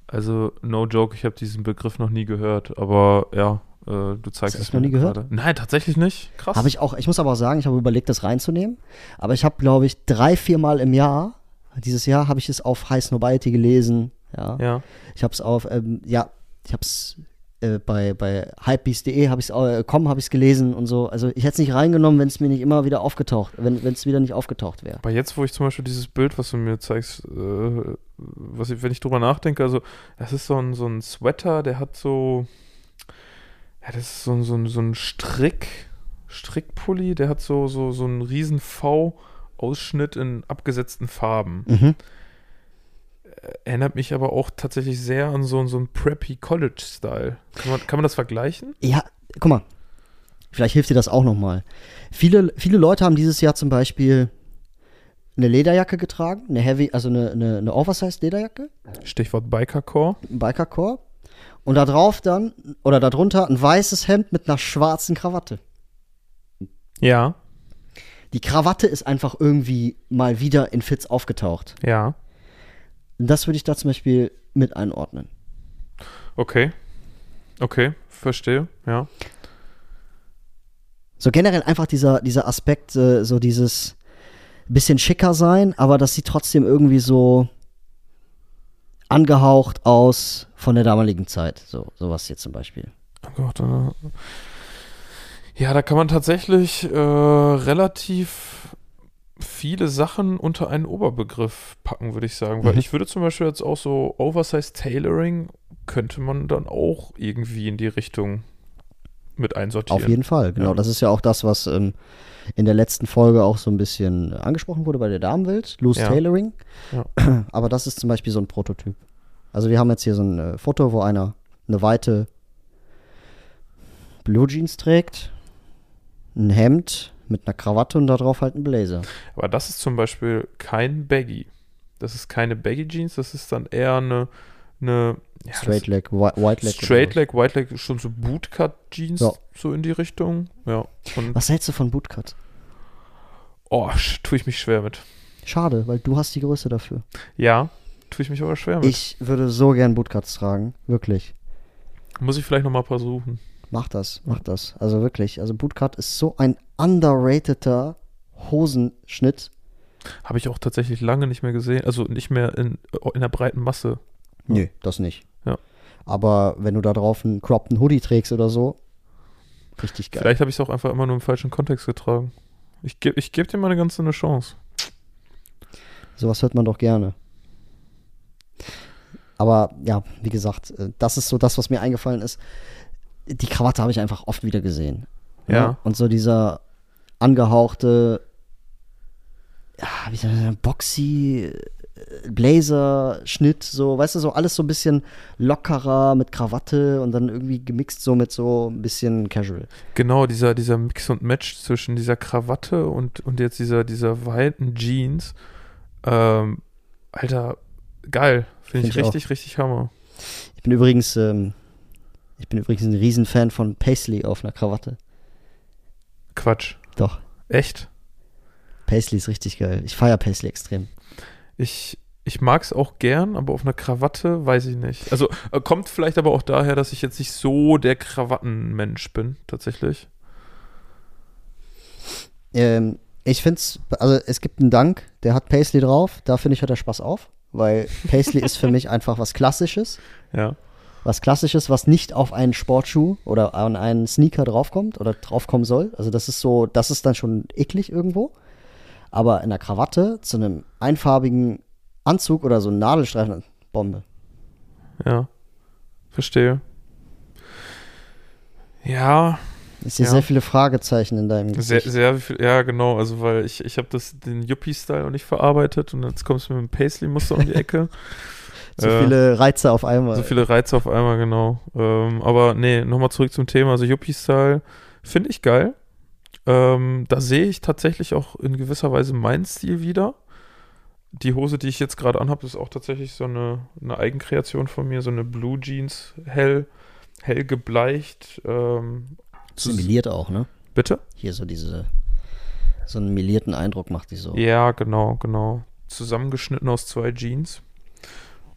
Also, no joke, ich habe diesen Begriff noch nie gehört, aber ja, äh, du zeigst Hast es noch nie gehört? gerade. Nein, tatsächlich nicht. Krass. Habe ich auch, ich muss aber auch sagen, ich habe überlegt, das reinzunehmen, aber ich habe, glaube ich, drei, vier Mal im Jahr, dieses Jahr habe ich es auf High Snobiety gelesen, ja. Ja. Ich habe es auf, ähm, ja, ich habe es äh, bei, bei hypebeast.de habe ich es, äh, com habe ich es gelesen und so. Also ich hätte es nicht reingenommen, wenn es mir nicht immer wieder aufgetaucht, wenn es wieder nicht aufgetaucht wäre. Aber jetzt, wo ich zum Beispiel dieses Bild, was du mir zeigst, äh, was ich, wenn ich drüber nachdenke, also, das ist so ein, so ein Sweater, der hat so, ja, das ist so, ein- so, so ein Strick, Strickpulli, der hat so, so, so einen riesen V-Ausschnitt in abgesetzten Farben. Mhm. erinnert mich aber auch tatsächlich sehr an so, so einen Preppy College-Style. Kann man, kann man das vergleichen? Ja, guck mal. Vielleicht hilft dir das auch nochmal. Viele, viele Leute haben dieses Jahr zum Beispiel eine Lederjacke getragen, eine Heavy, also eine, eine, eine Oversized Lederjacke, Stichwort Bikercore. Bikercore. Und da drauf dann, oder darunter ein weißes Hemd mit einer schwarzen Krawatte. Ja, Die Krawatte ist einfach irgendwie mal wieder in Fits aufgetaucht. ja. Das würde ich da zum Beispiel mit einordnen. Okay. Okay, verstehe, ja. So generell einfach dieser, dieser Aspekt, äh, so dieses bisschen schicker sein, aber dass sie trotzdem irgendwie so angehaucht aus von der damaligen Zeit. So, sowas hier zum Beispiel. Oh Gott, äh, ja, da kann man tatsächlich äh, relativ viele Sachen unter einen Oberbegriff packen, würde ich sagen. Weil Mhm. ich würde zum Beispiel jetzt auch so Oversized Tailoring könnte man dann auch irgendwie in die Richtung mit einsortieren. Auf jeden Fall, genau. Ja. Das ist ja auch das, was ähm, in der letzten Folge auch so ein bisschen angesprochen wurde bei der Damenwelt. Loose Ja. Tailoring. Ja. Aber das ist zum Beispiel so ein Prototyp. Also wir haben jetzt hier so ein äh, Foto, wo einer eine weite Blue Jeans trägt, ein Hemd mit einer Krawatte und darauf halt ein Blazer. Aber das ist zum Beispiel kein Baggy. Das ist keine Baggy Jeans, das ist dann eher eine, eine ja, Straight Leg, White Leg. Straight. Leg, White Leg, schon so Bootcut Jeans, Ja. so in die Richtung. Ja. Und Was hältst du von Bootcut? oh, tue ich mich schwer mit. Schade, weil du hast die Größe dafür. Ja, tue ich mich aber schwer mit. Ich würde so gern Bootcuts tragen, wirklich. Muss ich vielleicht nochmal versuchen. Mach das, mach das. Also wirklich, also Bootcut ist so ein underrateder Hosenschnitt. Habe ich auch tatsächlich lange nicht mehr gesehen. Also nicht mehr in, in der breiten Masse. Nö, das nicht. Ja. Aber wenn du da drauf einen croppten Hoodie trägst oder so, richtig geil. Vielleicht habe ich es auch einfach immer nur im falschen Kontext getragen. Ich gebe ich geb dir mal eine ganz eine Chance. Sowas hört man doch gerne. Aber ja, wie gesagt, äh, das ist so das, was mir eingefallen ist. Die Krawatte habe ich einfach oft wieder gesehen. Ja. Und so dieser angehauchte, ja, wie soll ich sagen, boxy äh, Blazer-Schnitt, so, weißt du, so alles so ein bisschen lockerer mit Krawatte und dann irgendwie gemixt so mit so ein bisschen casual. Genau, dieser, dieser Mix und Match zwischen dieser Krawatte und, und jetzt dieser, dieser weiten Jeans. Ähm, Alter, geil. Finde ich Find ich auch. richtig, richtig Hammer. Ich bin übrigens, ähm, ich bin übrigens ein Riesenfan von Paisley auf einer Krawatte. Quatsch. Doch, Echt? Paisley ist richtig geil. Ich feiere Paisley extrem. Ich, ich mag es auch gern, aber auf einer Krawatte weiß ich nicht. Also äh, kommt vielleicht aber auch daher, dass ich jetzt nicht so der Krawattenmensch bin, tatsächlich. Ähm, ich finde es, also es gibt einen Dank, der hat Paisley drauf, da finde ich, hört der Spaß auf, weil Paisley ist für mich einfach was Klassisches. Ja. Was Klassisches, was nicht auf einen Sportschuh oder an einen Sneaker draufkommt oder draufkommen soll. Also das ist so, das ist dann schon eklig irgendwo. Aber in der Krawatte zu einem einfarbigen Anzug oder so einen Nadelstreifen, Bombe. Ja. Verstehe. Ja, Ich sehe Ja. sehr viele Fragezeichen in deinem sehr, Gesicht. sehr viel, ja, genau, also weil ich, ich habe den Yuppie-Style noch nicht verarbeitet und jetzt kommst du mit dem Paisley-Muster um die Ecke. Zu Äh, viele Reize auf einmal. So viele Reize auf einmal, genau. Ähm, aber nee, nochmal zurück zum Thema. Also Yuppie-Style finde ich geil. Ähm, da sehe ich tatsächlich auch in gewisser Weise meinen Stil wieder. Die Hose, die ich jetzt gerade anhabe, ist auch tatsächlich so eine, eine Eigenkreation von mir, so eine Blue Jeans, hell, hell gebleicht. Ähm, Simuliert auch, ne? bitte? Hier so diese, so einen melierten Eindruck macht die so. Ja, genau, genau. Zusammengeschnitten aus zwei Jeans.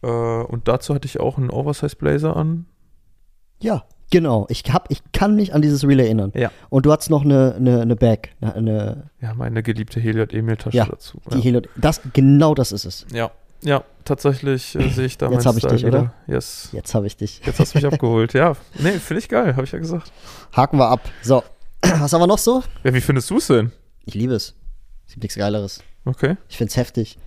Äh, und dazu hatte ich auch einen Oversize Blazer an. Ja, genau. Ich, hab, ich kann mich an dieses Reel erinnern. Ja. Und du hattest noch eine, eine, eine Bag, eine, Ja, meine geliebte Heliot Emil Tasche Ja, dazu. die ja. Heliot. Das, genau das ist es. Ja, ja, tatsächlich äh, sehe ich da Jetzt meinen hab ich dich, oder? wieder. Yes. Jetzt habe ich dich. Jetzt hast du mich abgeholt. Ja, nee, finde ich geil, habe ich ja gesagt. Haken wir ab. So, was haben wir noch so? Ja, wie findest du es denn? Ich liebe es. Es gibt nichts Geileres. Okay. Ich finde es heftig.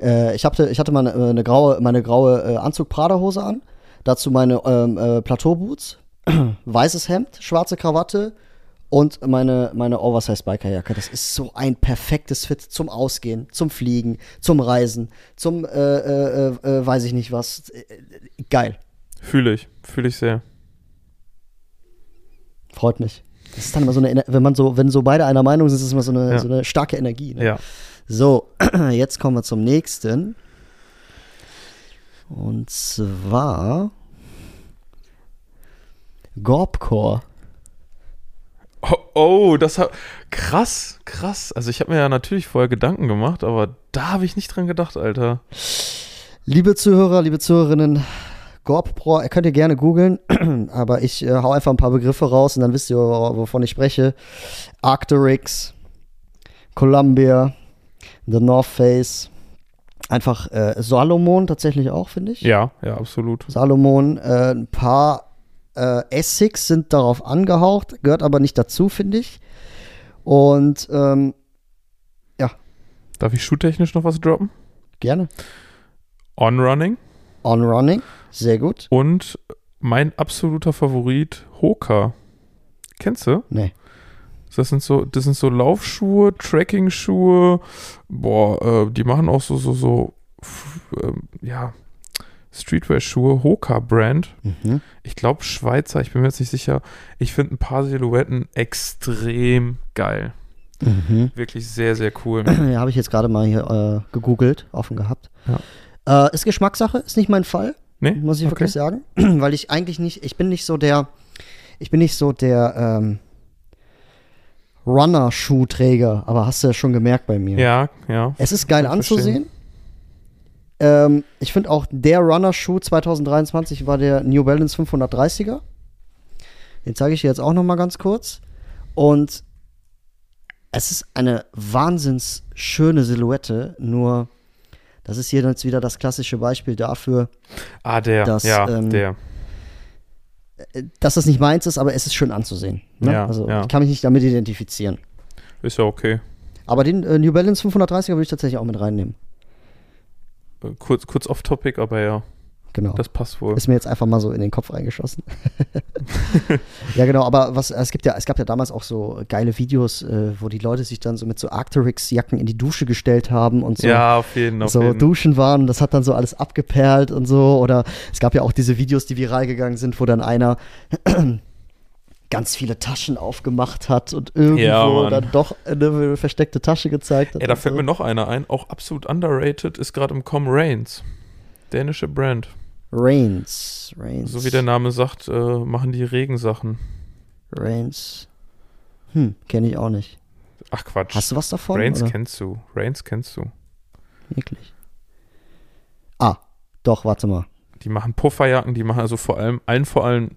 Äh, ich, hatte, ich hatte meine, äh, eine graue, meine graue äh, Anzug-Prada-Hose an. Dazu meine ähm, äh, Plateau-Boots. Weißes Hemd, schwarze Krawatte und meine, meine Oversize Bikerjacke. Das ist so ein perfektes Fit zum Ausgehen, zum Fliegen, zum Reisen, zum, äh, äh, äh, weiß ich nicht was. Äh, Geil. Fühle ich, fühle ich sehr. Freut mich. Das ist dann immer so eine, wenn man so, wenn so beide einer Meinung sind, ist es immer so eine, Ja. so eine starke Energie. Ne? Ja. So, jetzt kommen wir zum nächsten. Und zwar Gorbcore. Oh, oh, das hat krass, krass. Also ich habe mir ja natürlich vorher Gedanken gemacht, aber da habe ich nicht dran gedacht, Alter. Liebe Zuhörer, liebe Zuhörerinnen, Gorb Pro, könnt ihr gerne googeln, aber ich äh, hau einfach ein paar Begriffe raus und dann wisst ihr, wovon ich spreche. Arcturix, Columbia, The North Face, einfach äh, Salomon tatsächlich auch, finde ich. Ja, ja, absolut. Salomon, äh, ein paar äh, Essex sind darauf angehaucht, gehört aber nicht dazu, finde ich. Und ähm, Darf ich schuhtechnisch noch was droppen? gerne. On-Running On Running, sehr gut. und mein absoluter Favorit, Hoka. Kennst du? Nee. Das sind so, das sind so Laufschuhe, Tracking-Schuhe. Boah, äh, die machen auch so, so, so, ähm, ja, Streetwear-Schuhe, Hoka-Brand. Mhm. Ich glaube Schweizer, ich bin mir jetzt nicht sicher. Ich finde ein paar Silhouetten extrem geil. Mhm. Wirklich sehr, sehr cool. Ja, habe ich jetzt gerade mal hier äh, gegoogelt, offen gehabt. Äh, ist Geschmackssache, ist nicht mein Fall, Nee? muss ich Okay. wirklich sagen. Weil ich eigentlich nicht, ich bin nicht so der, ich bin nicht so der ähm, Runner-Schuhträger, aber hast du ja schon gemerkt bei mir. Ja, ja. Es ist geil ich verstehen. Ähm, ich finde auch der Runner-Schuh 2023 war der New Balance 530er. Den zeige ich dir jetzt auch noch mal ganz kurz. Und es ist eine wahnsinns schöne Silhouette, nur das ist hier jetzt wieder das klassische Beispiel dafür, Ah, der. Das, ja, ähm, der. dass das nicht meins ist, aber es ist schön anzusehen. Ne? Ja, also ja. ich kann mich nicht damit identifizieren. Ist ja okay. Aber den äh, New Balance 530er würde ich tatsächlich auch mit reinnehmen. Kurz, kurz off-topic, aber ja, Genau. das passt wohl. Ist mir jetzt einfach mal so in den Kopf reingeschossen. ja, genau, aber was, es gibt ja, es gab ja damals auch so geile Videos, äh, wo die Leute sich dann so mit so Arcteryx-Jacken in die Dusche gestellt haben und so, ja, auf jeden, auf so jeden. duschen waren. Das hat dann so alles abgeperlt und so. Oder es gab ja auch diese Videos, die viral gegangen sind, wo dann einer ganz viele Taschen aufgemacht hat und irgendwo Ja, dann doch eine versteckte Tasche gezeigt hat. Ey, da fällt so. mir noch einer ein, auch absolut underrated, ist gerade im Com Reigns. Dänische Brand. Reigns. Reigns. So wie der Name sagt, äh, machen die Regensachen. Reigns. Hm, kenne ich auch nicht. Ach Quatsch. Hast du was davon? Reigns oder? kennst du. Reigns kennst du. Wirklich. Ah, doch, warte mal. Die machen Pufferjacken, die machen also vor allem, allen vor allem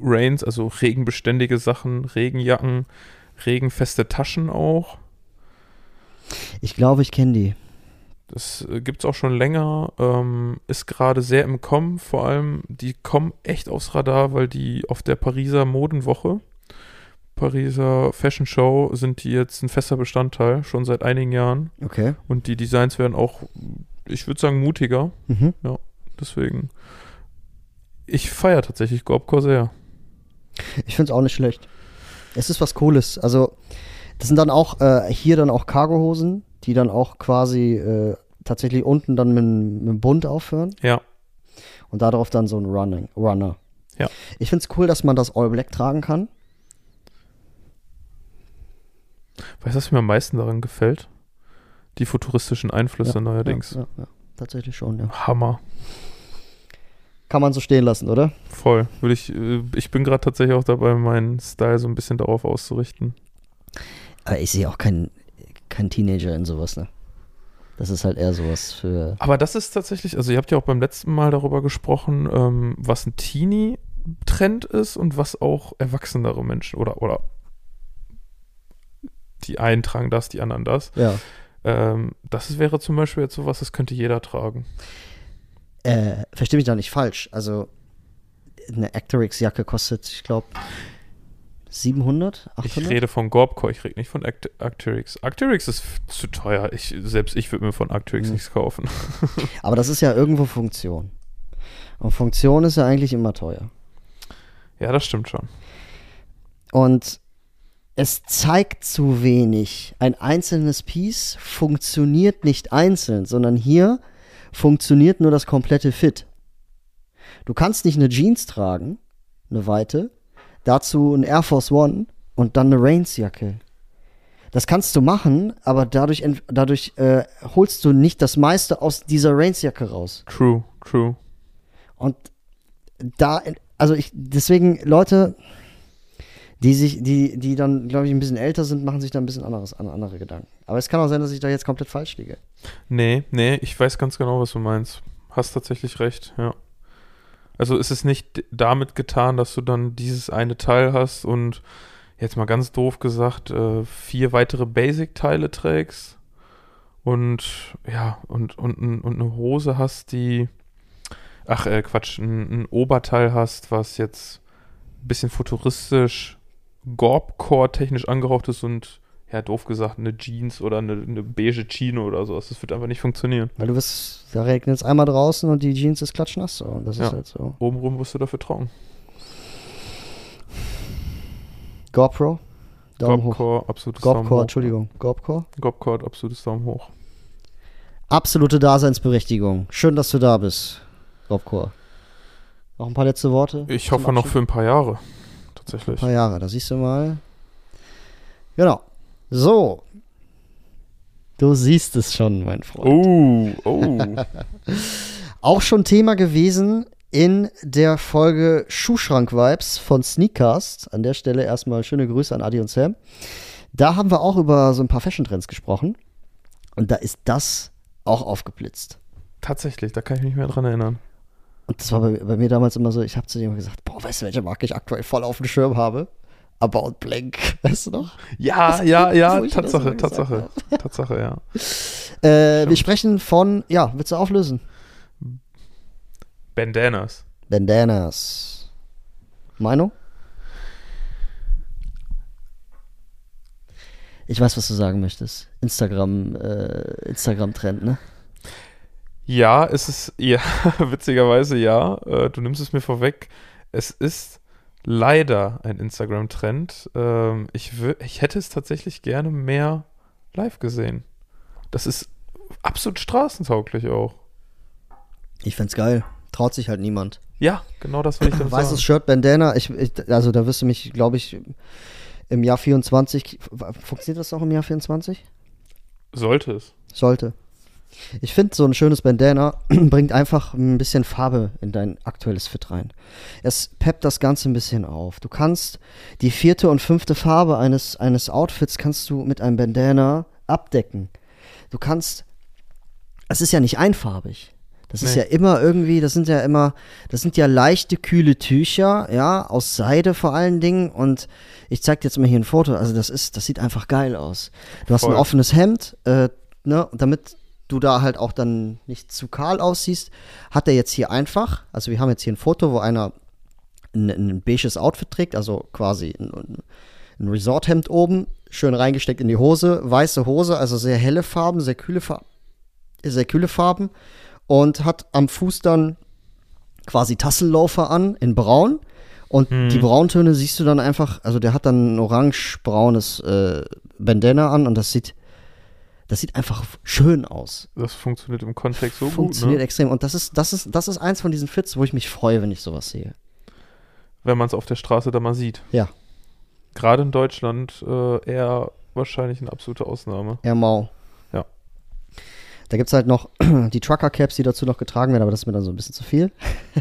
Reigns, also regenbeständige Sachen, Regenjacken, regenfeste Taschen auch. Ich glaube, ich kenne die. Das äh, gibt's auch schon länger, ähm, ist gerade sehr im Kommen, vor allem, die kommen echt aufs Radar, weil die auf der Pariser Modenwoche, Pariser Fashion Show, sind die jetzt ein fester Bestandteil, schon seit einigen Jahren. Okay. Und die Designs werden auch, ich würde sagen, mutiger. Mhm. Deswegen, ich feiere tatsächlich Gorbcore sehr. Ich finde es auch nicht schlecht. Es ist was Cooles. Also, das sind dann auch, äh, hier dann auch Cargohosen, die dann auch quasi äh, tatsächlich unten dann mit, mit dem Bund aufhören. Ja. Und darauf dann so ein Running, Runner. Ja. Ich finde es cool, dass man das All Black tragen kann. Weißt du, was mir am meisten daran gefällt? Die futuristischen Einflüsse neuerdings. Ja, ja, ja. Tatsächlich schon, ja. Hammer. Kann man so stehen lassen, oder? Voll. Würde ich, äh, ich bin gerade tatsächlich auch dabei, meinen Style so ein bisschen darauf auszurichten. Aber ich sehe auch keinen kein Teenager in sowas, ne? Das ist halt eher sowas für. Aber das ist tatsächlich, also ihr habt ja auch beim letzten Mal darüber gesprochen, ähm, was ein Teenie-Trend ist und was auch erwachsenere Menschen oder, oder die einen tragen das, die anderen das. Ja. Ähm, das wäre zum Beispiel jetzt sowas, das könnte jeder tragen. Äh, versteh mich da nicht falsch. Also, eine Actorix-Jacke kostet, ich glaube, 700, 800? Ich rede von Gorbcore, ich rede nicht von Act Actyrix. Actyrix ist zu teuer. Ich, selbst ich würde mir von Actyrix Mhm. nichts kaufen. Aber das ist ja irgendwo Funktion. Und Funktion ist ja eigentlich immer teuer. Ja, das stimmt schon. Und es zeigt zu wenig. Ein einzelnes Piece funktioniert nicht einzeln, sondern hier funktioniert nur das komplette Fit. Du kannst nicht eine Jeans tragen, eine weite, dazu ein Air Force One und dann eine Reigns-Jacke. Das kannst du machen, aber dadurch, dadurch äh, holst du nicht das meiste aus dieser Reigns-Jacke raus. True, true. Und da, also ich, deswegen, Leute, die sich, die, die dann, glaube ich, ein bisschen älter sind, machen sich da ein bisschen anderes, an- andere Gedanken. Aber es kann auch sein, dass ich da jetzt komplett falsch liege. Nee, nee, ich weiß ganz genau, was du meinst. Hast tatsächlich recht, ja. Also ist es nicht damit getan, dass du dann dieses eine Teil hast und jetzt mal ganz doof gesagt, äh, vier weitere Basic-Teile trägst und ja, und, und, und eine Hose hast, die, ach äh, Quatsch, ein, ein Oberteil hast, was jetzt ein bisschen futuristisch, Gorbcore technisch angehaucht ist und ja, doof gesagt, eine Jeans oder eine, eine beige Chino oder sowas. Das wird einfach nicht funktionieren. Weil du bist, da regnet es einmal draußen und die Jeans ist klatschnass so. Und das Ja. ist halt so. Obenrum wirst du dafür trocken. GoPro, Daumen hoch. Gobcore, absolutes Daumen hoch. Entschuldigung. Gobcore hat absolutes Daumen hoch. Absolute Daseinsberechtigung. Schön, dass du da bist, GoPro. Noch ein paar letzte Worte? Ich hoffe noch für ein paar Jahre. Ein Tatsächlich. paar Jahre. Da siehst du mal. Genau. So. Du siehst es schon, mein Freund. Oh, oh. Auch schon Thema gewesen in der Folge Schuhschrank-Vibes von Sneakcast. An der Stelle erstmal schöne Grüße an Adi und Sam. Da haben wir auch über so ein paar Fashion-Trends gesprochen. Und da ist das auch aufgeblitzt. Tatsächlich, da kann ich mich mehr dran erinnern. Und das war bei, bei mir damals immer so, ich habe zu dir immer gesagt, boah, weißt du, welche Marke ich aktuell voll auf dem Schirm habe? About Blank, weißt du noch? Ja, ja, ja, das Tatsache, Tatsache. Tatsache, ja. Äh, wir sprechen von, ja, willst du auflösen? Bandanas. Bandanas. Meinung? Ich weiß, was du sagen möchtest. Instagram, äh, Instagram-Trend, ne? Ja, es ist, ja, witzigerweise ja. Äh, du nimmst es mir vorweg. Es ist leider ein Instagram-Trend. Ähm, ich, ich hätte es tatsächlich gerne mehr live gesehen. Das ist absolut straßentauglich auch. Ich find's geil. Traut sich halt niemand. Ja, genau das will ich dann Weißes sagen. Shirt, Bandana. Ich, ich, also da wirst du mich, glaube ich, im Jahr 24. Funktioniert das auch im Jahr 24? Sollte es. Sollte. Ich finde, so ein schönes Bandana bringt einfach ein bisschen Farbe in dein aktuelles Fit rein. Es peppt das Ganze ein bisschen auf. Du kannst die vierte und fünfte Farbe eines, eines Outfits kannst du mit einem Bandana abdecken. Du kannst, es ist ja nicht einfarbig. Das ist Nee. ja immer irgendwie, das sind ja immer, das sind ja leichte, kühle Tücher, ja, aus Seide vor allen Dingen. Und ich zeig dir jetzt mal hier ein Foto. Also das ist, das sieht einfach geil aus. Du hast Voll. ein offenes Hemd, äh, ne, damit du da halt auch dann nicht zu kahl aussiehst, hat er jetzt hier einfach, also wir haben jetzt hier ein Foto, wo einer ein, ein beiges Outfit trägt, also quasi ein, ein Resorthemd oben, schön reingesteckt in die Hose, weiße Hose, also sehr helle Farben, sehr kühle Farben, sehr kühle Farben und hat am Fuß dann quasi Tasselloafer an in braun und die Brauntöne siehst du dann einfach, also der hat dann ein orange-braunes äh, Bandana an und das sieht das sieht einfach schön aus. Das funktioniert im Kontext so Funktioniert gut, ne? extrem. Und das ist, das, ist, das ist eins von diesen Fits, wo ich mich freue, wenn ich sowas sehe. wenn man es auf der Straße da mal sieht. Ja. Gerade in Deutschland äh, eher wahrscheinlich eine absolute Ausnahme. Air Mau. Ja. Da gibt es halt noch die Trucker-Caps, die dazu noch getragen werden, aber das ist mir dann so ein bisschen zu viel.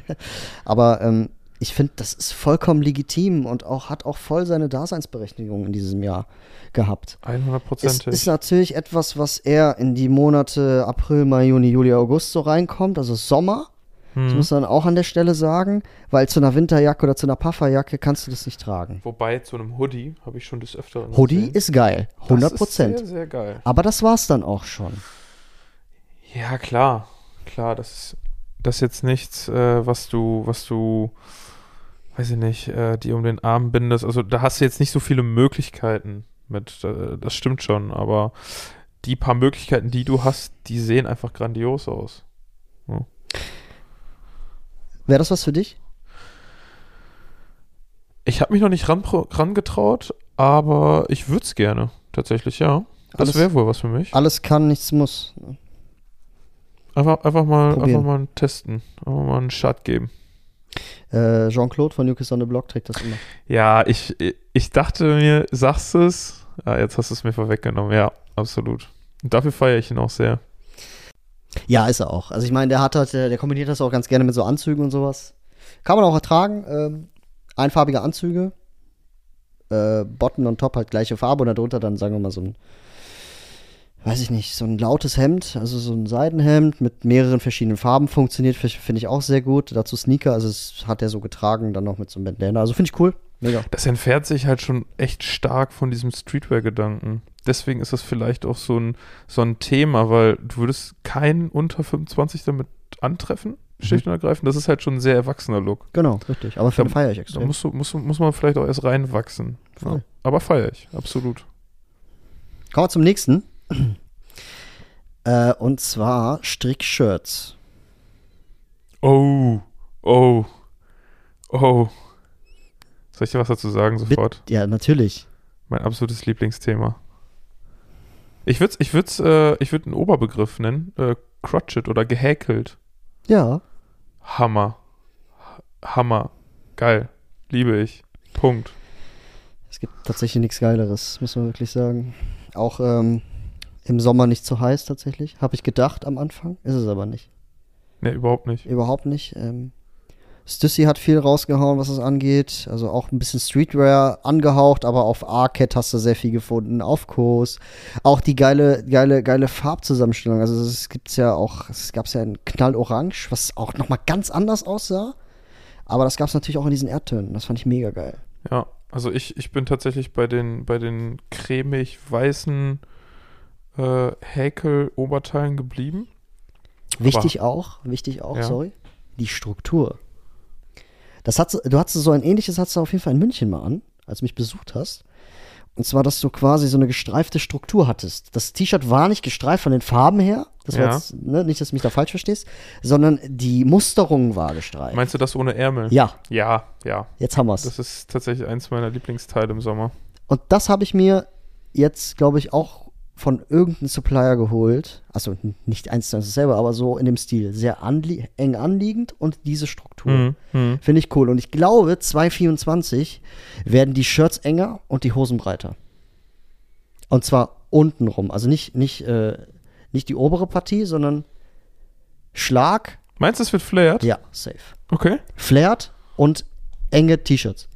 aber ähm, ich finde, das ist vollkommen legitim und auch hat auch voll seine Daseinsberechtigung in diesem Jahr gehabt. 100% Es Prozent. ist natürlich etwas, was eher in die Monate April, Mai, Juni, Juli, August so reinkommt, also Sommer. Das Hm. muss man auch an der Stelle sagen, weil zu einer Winterjacke oder zu einer Pufferjacke kannst du das nicht tragen. Wobei zu einem Hoodie habe ich schon des Öfteren Hoodie gesehen. ist geil, Das 100 ist Prozent. Sehr, sehr geil. Aber das war's dann auch schon. Ja, klar. Klar, das ist das ist jetzt nichts, äh, was du, was du, weiß ich nicht, äh, dir um den Arm bindest. Also da hast du jetzt nicht so viele Möglichkeiten mit. Äh, das stimmt schon, aber die paar Möglichkeiten, die du hast, die sehen einfach grandios aus. Wäre das was für dich? Ich habe mich noch nicht ran, rangetraut, aber ich würde es gerne. Tatsächlich, ja. Das Alles- wäre wohl was für mich. Alles kann, nichts muss. Einfach, einfach, mal, Probieren. einfach mal testen. Einfach mal einen Shot geben. Äh, Jean-Claude von Newcastle on the Block trägt das immer. Ja, ich, ich dachte mir, sagst du es? Ja, jetzt hast du es mir vorweggenommen. Ja, absolut. Und dafür feiere ich ihn auch sehr. Ja, ist er auch. Also ich meine, der hat halt, der, der kombiniert das auch ganz gerne mit so Anzügen und sowas. Kann man auch ertragen. Ähm, einfarbige Anzüge. Äh, Bottom und Top halt gleiche Farbe und darunter dann, sagen wir mal, so ein, weiß ich nicht, so ein lautes Hemd, also so ein Seidenhemd mit mehreren verschiedenen Farben funktioniert, finde ich auch sehr gut. Dazu Sneaker, also es hat er so getragen, dann noch mit so einem Bandana. Also finde ich cool. Mega. Das entfernt sich halt schon echt stark von diesem Streetwear-Gedanken. Deswegen ist das vielleicht auch so ein, so ein Thema, weil du würdest keinen unter 25 damit antreffen, schlicht und ergreifend. Das ist halt schon ein sehr erwachsener Look. Genau, richtig. Aber für Da- den feiere ich Da extrem. musst du, musst, muss man vielleicht auch erst reinwachsen. Ja. Aber feiere ich, absolut. Kommen wir zum nächsten. äh, und zwar Strickshirts. Oh, oh, oh. Soll ich dir was dazu sagen sofort? Ja, natürlich. Mein absolutes Lieblingsthema. Ich würde ich würd's, äh, ich würd einen Oberbegriff nennen. Äh, Crotchet oder gehäkelt. Ja. Hammer. Hammer. Geil. Liebe ich. Punkt. Es gibt tatsächlich nichts Geileres, muss man wirklich sagen. Auch ähm, im Sommer nicht zu heiß tatsächlich. Habe ich gedacht am Anfang. Ist es aber nicht. Ne, überhaupt nicht. Überhaupt nicht. Ähm, Stussy hat viel rausgehauen, was es angeht. Also auch ein bisschen Streetwear angehaucht, aber auf Arcade hast du sehr viel gefunden. Auf Kurs. Auch die geile, geile, geile Farbzusammenstellung. Also es gibt's ja auch, es gab's ja in Knallorange, was auch nochmal ganz anders aussah. Aber das gab's natürlich auch in diesen Erdtönen. Das fand ich mega geil. Ja, also ich, ich bin tatsächlich bei den, bei den cremig-weißen äh, Häkel-Oberteilen geblieben. Wichtig auch, wichtig auch, Ja. sorry, die Struktur. Das hat, du hattest so ein ähnliches, hattest du auf jeden Fall in München mal an, als du mich besucht hast. Und zwar, dass du quasi so eine gestreifte Struktur hattest. Das T-Shirt war nicht gestreift von den Farben her. Das war Ja. jetzt, ne, nicht, dass du mich da falsch verstehst, sondern die Musterung war gestreift. Meinst du das ohne Ärmel? ja, Ja, ja. jetzt haben wir's. Das ist tatsächlich eins meiner Lieblingsteile im Sommer. Und das habe ich mir jetzt, glaube ich, auch von irgendeinem Supplier geholt. Also nicht eins zu eins selber, aber so in dem Stil. Sehr anlie eng anliegend und diese Struktur. Mhm. Mhm. Finde ich cool. Und ich glaube, 2024 werden die Shirts enger und die Hosen breiter. Und zwar untenrum. Also nicht, nicht, äh, nicht die obere Partie, sondern Schlag. Meinst du, es wird flared? Ja, safe. Okay. Flared und enge T-Shirts.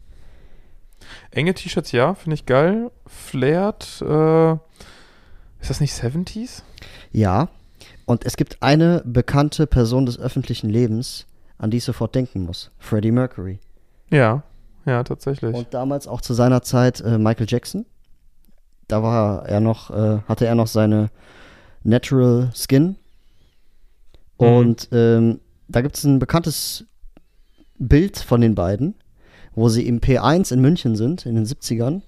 Enge T-Shirts, ja, finde ich geil. Flared, äh, ist das nicht 70s? Ja. Und es gibt eine bekannte Person des öffentlichen Lebens, an die ich sofort denken muss. Freddie Mercury. Ja, ja, tatsächlich. Und damals auch zu seiner Zeit äh, Michael Jackson. Da war er noch, äh, hatte er noch seine Natural Skin. Mhm. Und ähm, da gibt es ein bekanntes Bild von den beiden, wo sie im P1 in München sind, in den 70ern.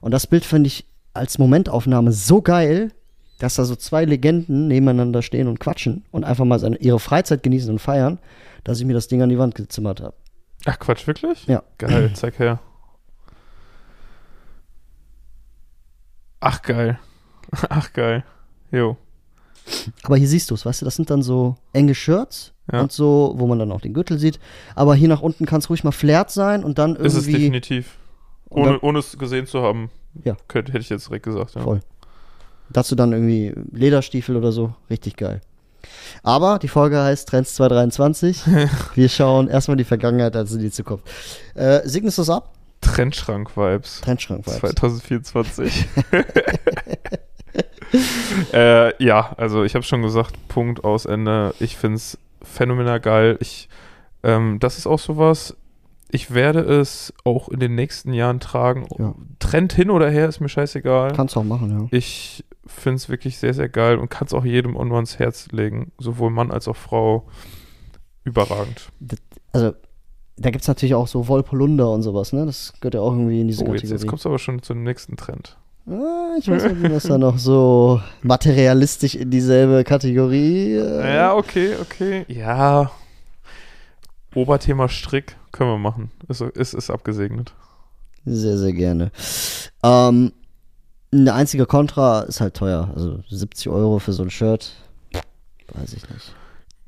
Und das Bild finde ich als Momentaufnahme so geil, dass da so zwei Legenden nebeneinander stehen und quatschen und einfach mal seine, ihre Freizeit genießen und feiern, dass ich mir das Ding an die Wand gezimmert habe. Ach, Quatsch, wirklich? Ja. Geil, zeig her. Ach, geil. Ach, geil. Jo. Aber hier siehst du es, weißt du, das sind dann so enge Shirts Ja. und so, wo man dann auch den Gürtel sieht. Aber hier nach unten kann es ruhig mal flared sein und dann Ist es irgendwie. definitiv. Ohne, ohne es gesehen zu haben, Ja. könnte, hätte ich jetzt direkt gesagt. Ja. voll. Dazu dann irgendwie Lederstiefel oder so. Richtig geil. Aber die Folge heißt Trends 223. Wir schauen erstmal die Vergangenheit als in die Zukunft. Äh, signest du es ab? Trendschrank-Vibes. Trendschrank Vibes. 2024. äh, ja, also ich habe schon gesagt, Punkt aus Ende. Ich finde es phänomenal geil. Ich, ähm, das ist auch sowas. Ich werde es auch in den nächsten Jahren tragen. Ja. Trend hin oder her ist mir scheißegal. Kannst du auch machen, ja. Ich finde es wirklich sehr, sehr geil und kann es auch jedem und ans Herz legen. Sowohl Mann als auch Frau. Überragend. Also, da gibt es natürlich auch so Wollpolunder und sowas, ne? Das gehört ja auch irgendwie in diese Oh, jetzt, Kategorie. jetzt kommst du aber schon zu dem nächsten Trend. Ah, ich weiß nicht, ob das da noch so materialistisch in dieselbe Kategorie. Äh, Ja, okay, okay. Ja. Oberthema Strick können wir machen. Ist, ist, ist abgesegnet. Sehr, sehr gerne. Ähm, eine einzige Kontra ist halt teuer. Also 70 Euro für so ein Shirt. Weiß ich nicht.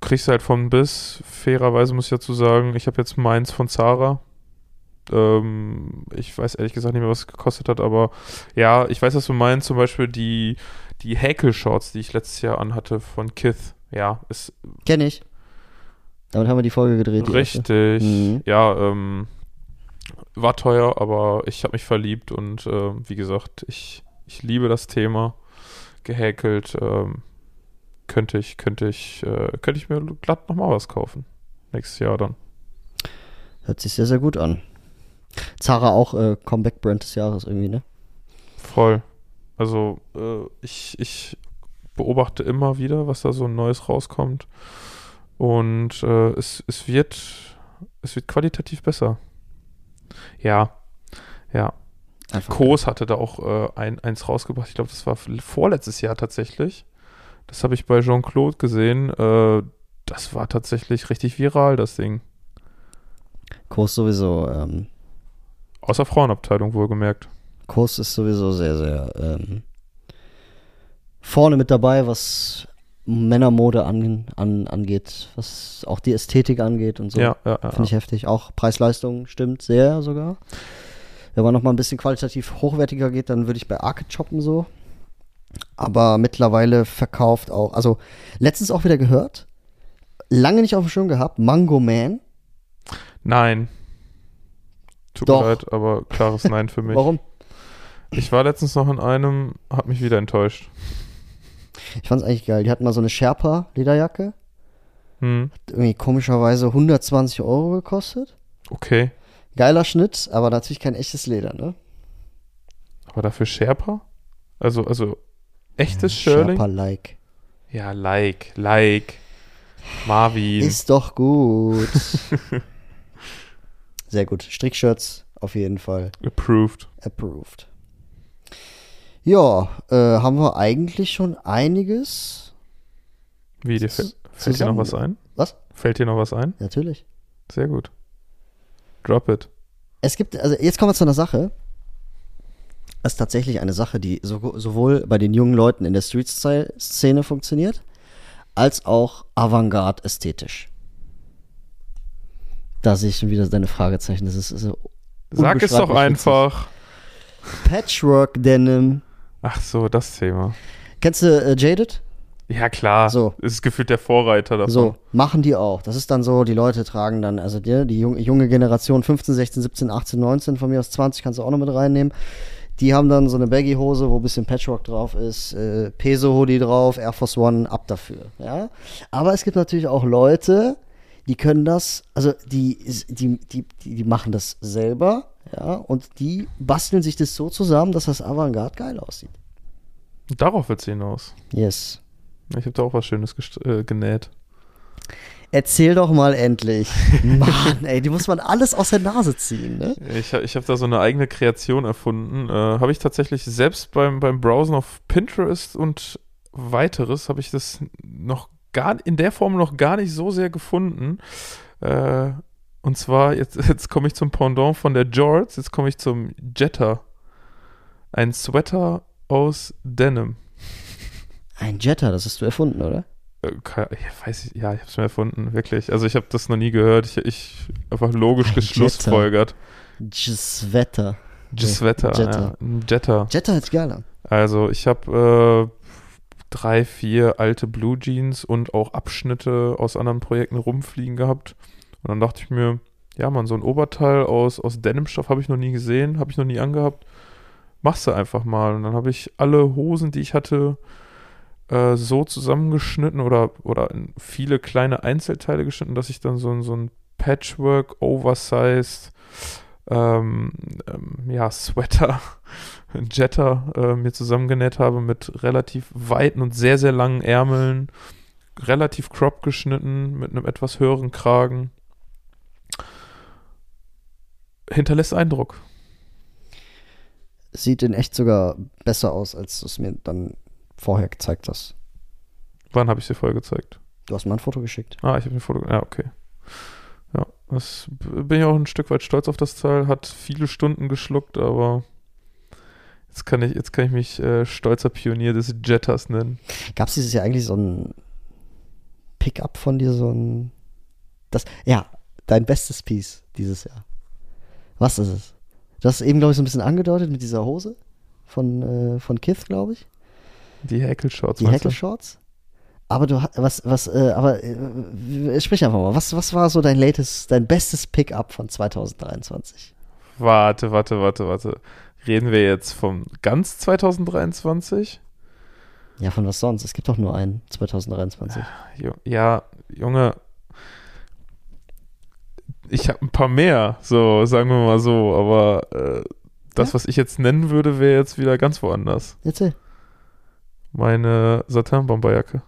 Kriegst du halt von bis. Fairerweise muss ich dazu sagen, ich habe jetzt meins von Zara. Ähm, ich weiß ehrlich gesagt nicht mehr, was es gekostet hat, aber ja, ich weiß, was du meinst. Zum Beispiel die, die Häkel-Shorts, die ich letztes Jahr anhatte von Kith. Ja, ist Kenn ich. Damit haben wir die Folge gedreht. die richtig. Mhm. Ja, ähm, war teuer, aber ich habe mich verliebt und äh, wie gesagt, ich, ich liebe das Thema. Gehäkelt. Ähm, könnte ich, könnte ich, äh, könnte ich mir glatt nochmal was kaufen. Nächstes Jahr dann. Hört sich sehr, sehr gut an. Zara auch äh, Comeback-Brand des Jahres irgendwie, ne? Voll. Also äh, ich, ich beobachte immer wieder, was da so Neues rauskommt. Und äh, es, es wird es wird qualitativ besser. Ja. Ja. Einfach Kos hatte da auch äh, ein, eins rausgebracht. Ich glaube, das war vorletztes Jahr tatsächlich. Das habe ich bei Jean-Claude gesehen. Äh, das war tatsächlich richtig viral, das Ding. Kurs sowieso, ähm, Außer Frauenabteilung wohlgemerkt. Kurs ist sowieso sehr, sehr ähm, vorne mit dabei, was Männermode an, an, angeht, was auch die Ästhetik angeht und so. Ja, ja, ja. Finde ich heftig. Auch Preis-Leistung stimmt sehr sogar. Wenn man nochmal ein bisschen qualitativ hochwertiger geht, dann würde ich bei Arcade shoppen so. Aber mittlerweile verkauft auch, also letztens auch wieder gehört, lange nicht auf dem Schirm gehabt, Mango Man. Nein. Tut Doch. mir leid, aber klares Nein für mich. Warum? Ich war letztens noch in einem, hab mich wieder enttäuscht. Ich fand's eigentlich geil. Die hatten mal so eine Sherpa-Lederjacke. Hm, Hat irgendwie komischerweise 120 Euro gekostet. okay. Geiler Schnitt, aber natürlich kein echtes Leder, ne? Aber dafür Sherpa? Also, also echtes Shirling? Sherpa-like. Ja, like, like. Marvin. Ist doch gut. Sehr gut. Strickshirts auf jeden Fall Approved. approved. Ja, äh, haben wir eigentlich schon einiges. Wie, dir fällt, fällt dir noch was ein? Was? Fällt dir noch was ein? Natürlich. Sehr gut. Drop it. Es gibt, also jetzt kommen wir zu einer Sache. Das ist tatsächlich eine Sache, die so, sowohl bei den jungen Leuten in der Street-Szene funktioniert, als auch Avantgarde ästhetisch. Da sehe ich schon wieder deine Fragezeichen. Das ist so Sag es doch einfach. Patchwork Denim. Ach so, das Thema. Kennst du äh, Jaded? Ja, klar. So. Ist gefühlt der Vorreiter davon. So, machen die auch. Das ist dann so, die Leute tragen dann, also die, die junge, Generation 15, 16, 17, 18, 19, von mir aus 20 kannst du auch noch mit reinnehmen. Die haben dann so eine Baggy-Hose, wo ein bisschen Patchwork drauf ist, äh, Peso-Hoodie drauf, Air Force One, ab dafür. Ja? Aber es gibt natürlich auch Leute, die können das, also die, die, die, die, machen das selber, ja, und die basteln sich das so zusammen, dass das Avantgarde geil aussieht. Darauf wird's hinaus. Yes. Ich habe da auch was Schönes äh, genäht. Erzähl doch mal endlich. Mann, ey, die muss man alles aus der Nase ziehen, ne? Ich, ich habe da so eine eigene Kreation erfunden. Äh, habe ich tatsächlich selbst beim, beim Browsen auf Pinterest und weiteres habe ich das noch gar in der Form noch gar nicht so sehr gefunden. Äh, und zwar, jetzt, jetzt komme ich zum Pendant von der Jorts, jetzt komme ich zum Jetta. Ein Sweater aus Denim. Ein Jetta, das hast du erfunden, oder? Äh, ke- Ich weiß ich, ja, ich habe es mir erfunden, wirklich. Also ich habe das noch nie gehört. Ich, ich einfach logisch Ein geschlussfolgert. Jetta. Jetta, Jetta. ja. Jetta. Jetta hört sich geil an. Also ich habe äh, drei, vier alte Blue Jeans und auch Abschnitte aus anderen Projekten rumfliegen gehabt. Und dann dachte ich mir, ja man, so ein Oberteil aus, aus Denimstoff habe ich noch nie gesehen, habe ich noch nie angehabt. Machst du einfach mal. Und dann habe ich alle Hosen, die ich hatte, äh, so zusammengeschnitten oder, oder in viele kleine Einzelteile geschnitten, dass ich dann so, so ein Patchwork, Oversized, ähm, ähm, ja, Sweater, Jetta äh, mir zusammengenäht habe mit relativ weiten und sehr, sehr langen Ärmeln, relativ crop geschnitten, mit einem etwas höheren Kragen. Hinterlässt Eindruck. Sieht in echt sogar besser aus, als du es mir dann vorher gezeigt hast. Wann habe ich dir vorher gezeigt? Du hast mir ein Foto geschickt. Ah, ich habe ein Foto. Ja, okay. Das bin ich auch ein Stück weit stolz auf das Teil. Hat viele Stunden geschluckt, aber jetzt kann ich, jetzt kann ich mich äh, stolzer Pionier des Jetters nennen. Gab es dieses Jahr eigentlich so ein Pickup von dir, so ein. Das, ja, dein bestes Piece dieses Jahr. Was ist es? Du hast es eben, glaube ich, so ein bisschen angedeutet mit dieser Hose von, äh, von Kith, glaube ich. Die Hackle-Shorts. Die meinst du? Aber du was, was, äh, aber äh, sprich einfach mal, was, was war so dein latest, dein bestes Pickup von 2023? Warte, warte, warte, warte. Reden wir jetzt vom ganz 2023? Ja, von was sonst? Es gibt doch nur einen 2023. Jo- Ja, Junge. Ich habe ein paar mehr, so sagen wir mal so, aber äh, das, Ja? was ich jetzt nennen würde, wäre jetzt wieder ganz woanders. Erzähl. Meine Satin-Bomberjacke.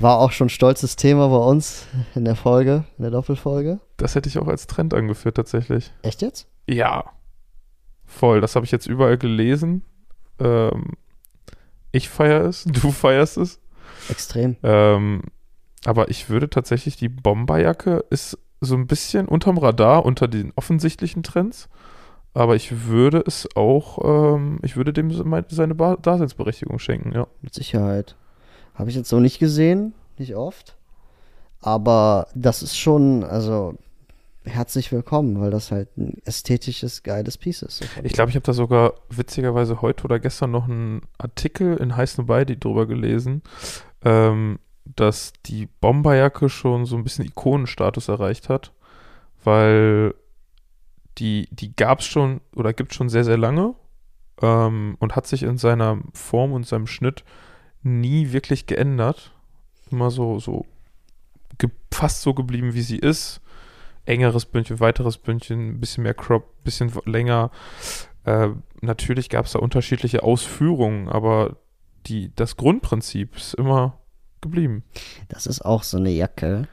War auch schon stolzes Thema bei uns in der Folge, in der Doppelfolge. Das hätte ich auch als Trend angeführt, tatsächlich. Echt jetzt? Ja. Voll, das habe ich jetzt überall gelesen. Ähm, ich feiere es, du feierst es. Extrem. Ähm, aber ich würde tatsächlich, die Bomberjacke ist so ein bisschen unterm Radar, unter den offensichtlichen Trends. Aber ich würde es auch, ähm, ich würde dem seine Daseinsberechtigung schenken, ja. Mit Sicherheit. Habe ich jetzt so nicht gesehen, nicht oft. Aber das ist schon, also herzlich willkommen, weil das halt ein ästhetisches, geiles Piece ist. so Ich glaube, ich habe da sogar witzigerweise heute oder gestern noch einen Artikel in Heiß Nobody drüber gelesen, ähm, dass die Bomberjacke schon so ein bisschen Ikonenstatus erreicht hat, weil die, die gab es schon oder gibt schon sehr, sehr lange ähm, und hat sich in seiner Form und seinem Schnitt nie wirklich geändert. Immer so, so ge fast so geblieben, wie sie ist. Engeres Bündchen, weiteres Bündchen, ein bisschen mehr Crop, bisschen w- länger. Äh, natürlich gab es da unterschiedliche Ausführungen, aber die, das Grundprinzip ist immer geblieben. Das ist auch so eine Jacke.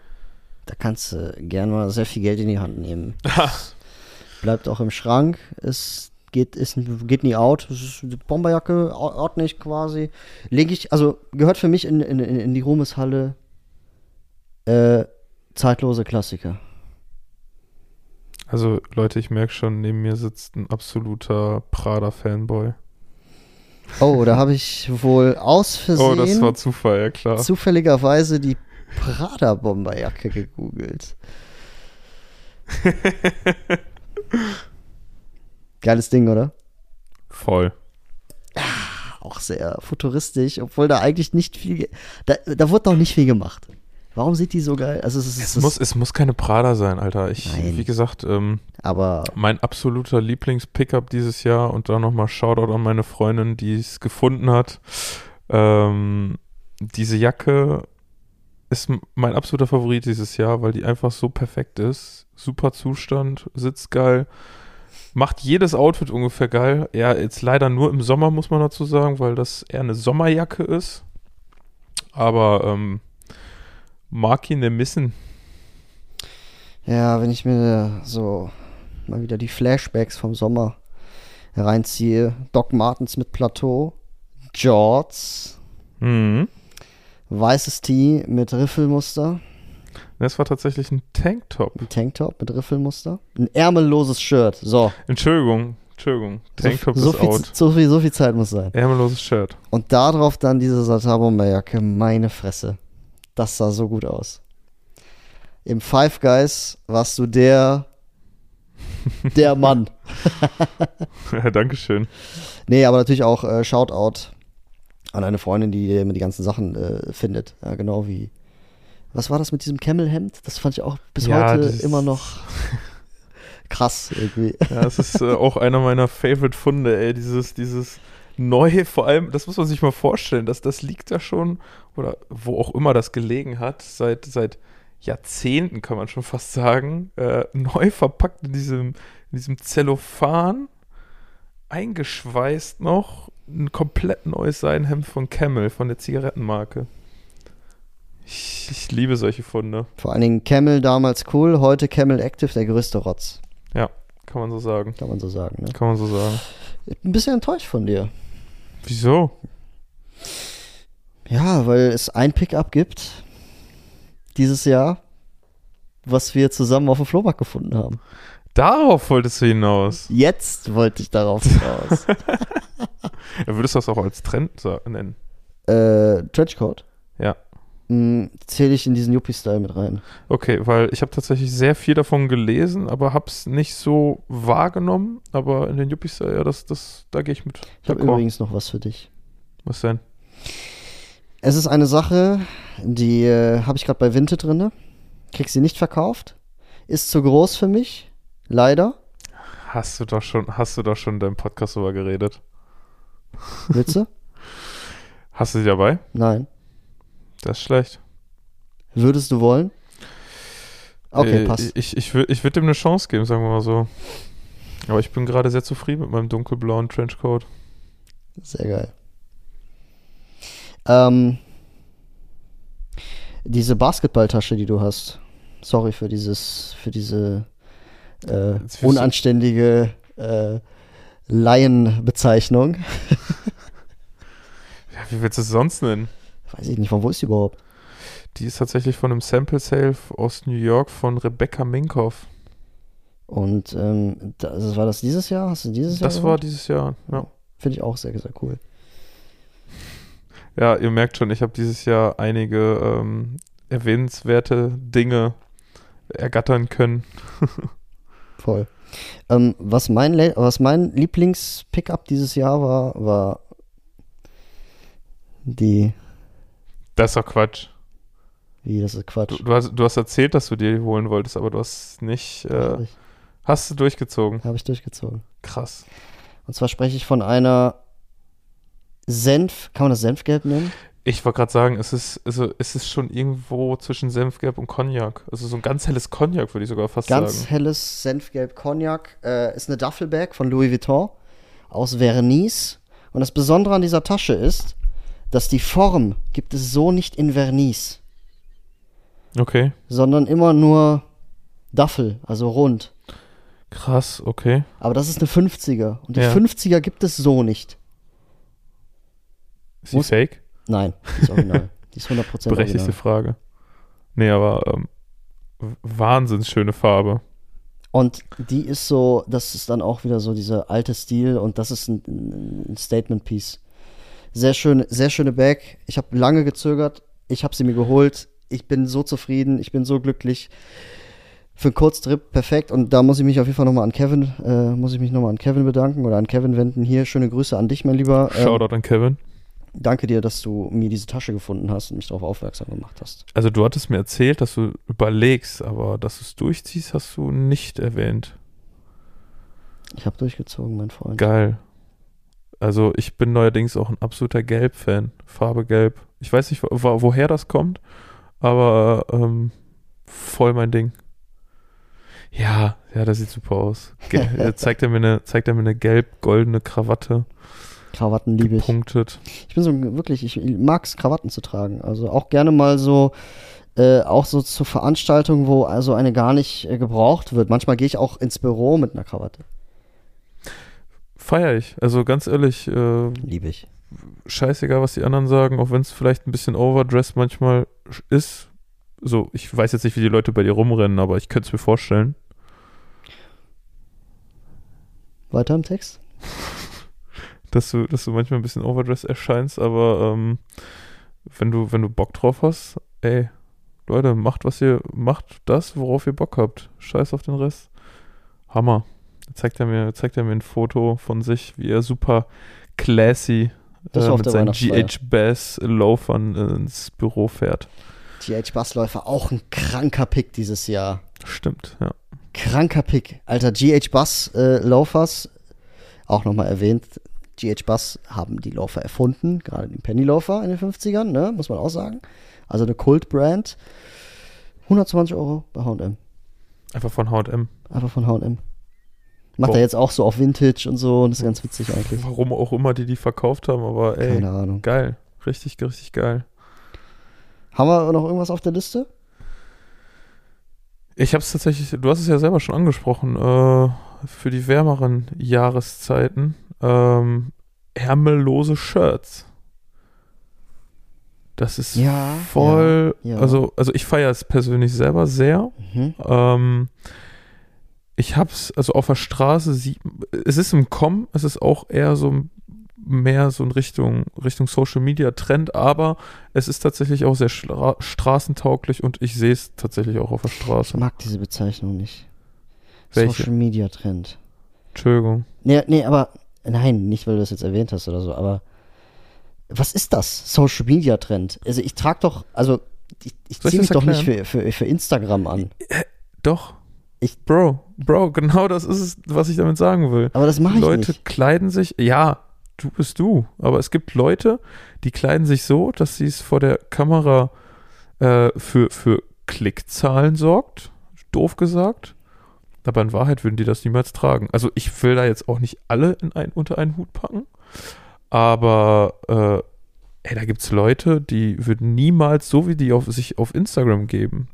Da kannst du gern mal sehr viel Geld in die Hand nehmen. Bleibt auch im Schrank. Es geht, ist, geht nie out. Es ist eine Bomberjacke, or- ordentlich quasi. Lege ich, also gehört für mich in, in, in in die Ruhmeshalle äh, zeitlose Klassiker. Also Leute, ich merke schon, neben mir sitzt ein absoluter Prada-Fanboy. Oh, da habe ich wohl aus Versehen Oh, das war Zufall, ja klar. zufälligerweise die Prada-Bomberjacke gegoogelt. Geiles Ding, oder? Voll. Auch sehr futuristisch, obwohl da eigentlich nicht viel. Da, da wurde noch nicht viel gemacht. Warum sieht die so geil? Also es ist, Es es muss, es muss keine Prada sein, Alter. Ich, Nein. wie gesagt, ähm, aber mein absoluter Lieblings-Pickup dieses Jahr und dann nochmal Shoutout an meine Freundin, die es gefunden hat. Ähm, diese Jacke ist mein absoluter Favorit dieses Jahr, weil die einfach so perfekt ist. Super Zustand, sitzt geil, macht jedes Outfit ungefähr geil. Ja, jetzt leider nur im Sommer, muss man dazu sagen, weil das eher eine Sommerjacke ist. Aber ähm, mag ihn nicht missen. ja, wenn ich mir so mal wieder die Flashbacks vom Sommer hereinziehe, Doc Martens mit Plateau, Jorts, Mhm. weißes Tee mit Riffelmuster, Das war tatsächlich ein Tanktop. ein Tanktop mit Riffelmuster, ein ärmelloses Shirt. So, Entschuldigung, Entschuldigung. Tanktop so, so, ist viel, out. so, viel, so viel Zeit muss sein. Ärmelloses Shirt. Und darauf dann diese Satarbomberjacke, meine Fresse. Das sah so gut aus. Im Five Guys warst du der, der Mann. Ja, Dankeschön. Nee, aber natürlich auch äh, Shoutout an eine Freundin, die immer die ganzen Sachen äh, findet. Ja, genau wie. Was war das mit diesem Camel-Hemd? Das fand ich auch bis Ja, heute immer noch krass irgendwie. Ja, das ist äh, auch einer meiner Favorite-Funde, ey. Dieses, dieses neue, vor allem, das muss man sich mal vorstellen, dass das liegt da schon, oder wo auch immer das gelegen hat, seit, seit Jahrzehnten, kann man schon fast sagen, äh, neu verpackt in diesem, in diesem Zellophan, eingeschweißt noch, ein komplett neues Seidenhemd von Camel, von der Zigarettenmarke. Ich, ich liebe solche Funde, Vor allen Dingen Camel damals cool, heute Camel Active der größte Rotz. kann man so sagen. Kann man so sagen. Ne? Kann man so sagen. Ich bin ein bisschen enttäuscht von dir. Wieso? Ja, weil es ein Pickup gibt dieses Jahr, was wir zusammen auf dem Flohmarkt gefunden haben. Darauf wolltest du hinaus. Jetzt wollte ich darauf hinaus. Ja, würdest du das auch als Trend nennen? äh, Trenchcoat? Ja. Hm, Zähle ich in diesen Yuppie-Style mit rein. Okay, weil ich habe tatsächlich sehr viel davon gelesen, aber hab's nicht so wahrgenommen. Aber in den Yuppies, äh, ja, das, das, da gehe ich mit. Ich habe übrigens noch was für dich. Was denn? Es ist eine Sache, die äh, habe ich gerade bei Winte drinne. Krieg sie nicht verkauft. Ist zu groß für mich. Leider. Hast du doch schon, hast du doch schon in deinem Podcast drüber geredet? Willst du? Hast du sie dabei? Nein. Das ist schlecht. Würdest du wollen? Okay, Äh, passt. Ich, ich, ich würde dem eine Chance geben, sagen wir mal so. Aber ich bin gerade sehr zufrieden mit meinem dunkelblauen Trenchcoat. Sehr geil. Ähm, diese Basketballtasche, die du hast. Sorry für dieses, für diese äh, du- unanständige äh, Laienbezeichnung. Ja, wie willst du es sonst nennen? Weiß ich nicht, von wo ist die überhaupt? Die ist tatsächlich von einem Sample Sale aus New York von Rebecca Minkoff. Und ähm, das, war das dieses Jahr? Hast du dieses Jahr? Das war dieses Jahr. Ja. Finde ich auch sehr, sehr cool. Ja, ihr merkt schon, ich habe dieses Jahr einige ähm, erwähnenswerte Dinge ergattern können. Voll. Ähm, was mein, Le- was mein Lieblings-Pickup dieses Jahr war, war die. Das ist doch Quatsch. Wie, das ist Quatsch. Du, du, hast, du hast erzählt, dass du dir die holen wolltest, aber du hast nicht. Äh, Habe hast du durchgezogen. hab ich durchgezogen. Krass. Und zwar spreche ich von einer Senf, kann man das Senfgelb nennen? Ich wollte gerade sagen, es ist, also, es ist schon irgendwo zwischen Senfgelb und Cognac. Also so ein ganz helles Cognac, würde ich sogar fast Ganz sagen. helles Senfgelb Cognac. Äh, ist eine Duffelbag von Louis Vuitton aus Vernice. Und das Besondere an dieser Tasche ist, dass die Form gibt es so nicht in Vernice, Okay. sondern immer nur Duffel, also rund. Krass, okay. Aber das ist eine 50er. Und die Ja. 50er gibt es so nicht. Ist die Muss- fake? Nein, die ist original. die ist 100% Berechtigte original. Frage. Nee, aber ähm, w- wahnsinns schöne Farbe. Und die ist so, das ist dann auch wieder so dieser alte Stil und das ist ein, ein Statement-Piece. Sehr schön, sehr schöne Bag. Ich habe lange gezögert. Ich habe sie mir geholt. Ich bin so zufrieden. Ich bin so glücklich. Für einen Kurztrip perfekt. Und da muss ich mich auf jeden Fall nochmal an Kevin, äh, muss ich mich nochmal an Kevin bedanken oder an Kevin wenden. Hier, schöne Grüße an dich, mein Lieber. Ähm, Shoutout an Kevin. danke dir, dass du mir diese Tasche gefunden hast und mich darauf aufmerksam gemacht hast. Also du hattest mir erzählt, dass du überlegst, aber dass du es durchziehst, hast du nicht erwähnt. Ich habe durchgezogen, mein Freund. Geil. Also ich bin neuerdings auch ein absoluter Gelb-Fan. Farbe Gelb. Ich weiß nicht, wo, woher das kommt, aber ähm, voll mein Ding. Ja, ja, das sieht super aus. Ge äh, zeigt er mir eine, zeigt er mir eine gelb-goldene Krawatte, Krawatten liebe ich. punktet. Ich bin so wirklich, ich mag es, Krawatten zu tragen. Also auch gerne mal so, äh, auch so zu Veranstaltungen, wo also eine gar nicht äh, gebraucht wird. Manchmal gehe ich auch ins Büro mit einer Krawatte. Feier ich. Also ganz ehrlich, äh, Liebe ich. scheißegal, was die anderen sagen, auch wenn es vielleicht ein bisschen overdressed manchmal ist. So, ich weiß jetzt nicht, wie die Leute bei dir rumrennen, aber ich könnte es mir vorstellen. Weiter im Text? dass du, dass du manchmal ein bisschen overdressed erscheinst, aber ähm, wenn du, wenn du Bock drauf hast, ey, Leute, macht was ihr, macht das, worauf ihr Bock habt. Scheiß auf den Rest. Hammer. Zeigt er mir, zeigt er mir ein Foto von sich, wie er super classy äh, mit seinen. GH Bass Loafern ins Büro fährt. TH Bassläufer, auch ein kranker Pick dieses Jahr. Stimmt, ja. Kranker Pick. Alter, GH Bass äh, Loafers, auch nochmal erwähnt, GH Bass haben die Loafer erfunden, gerade den Penny Loafer in den 50ern, ne, muss man auch sagen. Also eine Kult-Brand. 120 Euro bei H&M. Einfach von H&M. Einfach von H&M. Macht Boah. er jetzt auch so auf Vintage und so und das ist ganz witzig eigentlich. Warum auch immer die die verkauft haben, aber ey, Keine Ahnung. geil. Richtig, richtig geil. Haben wir noch irgendwas auf der Liste? Ich habe es tatsächlich, du hast es ja selber schon angesprochen, äh, für die wärmeren Jahreszeiten, ähm, ärmellose Shirts. Das ist Ja, voll, ja, ja. also, also ich feiere es persönlich selber sehr. Mhm. Ähm, ich hab's, also auf der Straße sieht, es ist im Kommen, es ist auch eher so mehr so in Richtung, Richtung Social Media Trend, aber es ist tatsächlich auch sehr stra straßentauglich und ich sehe es tatsächlich auch auf der Ich Straße. mag diese Bezeichnung nicht. Welche? Social Media Trend. Entschuldigung. Nee, nee, aber nein, nicht weil du das jetzt erwähnt hast oder so, aber was ist das? Social Media Trend? Also ich trage doch, also ich, ich ich ziehe mich doch nicht für, für, für Instagram an. Doch. Ich- Bro, Bro, genau das ist es, was ich damit sagen will. Aber das mache ich Leute nicht. kleiden sich, ja, du bist du, aber es gibt Leute, die kleiden sich so, dass sie es vor der Kamera äh, für, für Klickzahlen sorgt, doof gesagt. Aber in Wahrheit würden die das niemals tragen. Also ich will da jetzt auch nicht alle in ein, unter einen Hut packen, aber äh, ey, da gibt es Leute, die würden niemals, so wie die auf, sich auf Instagram geben,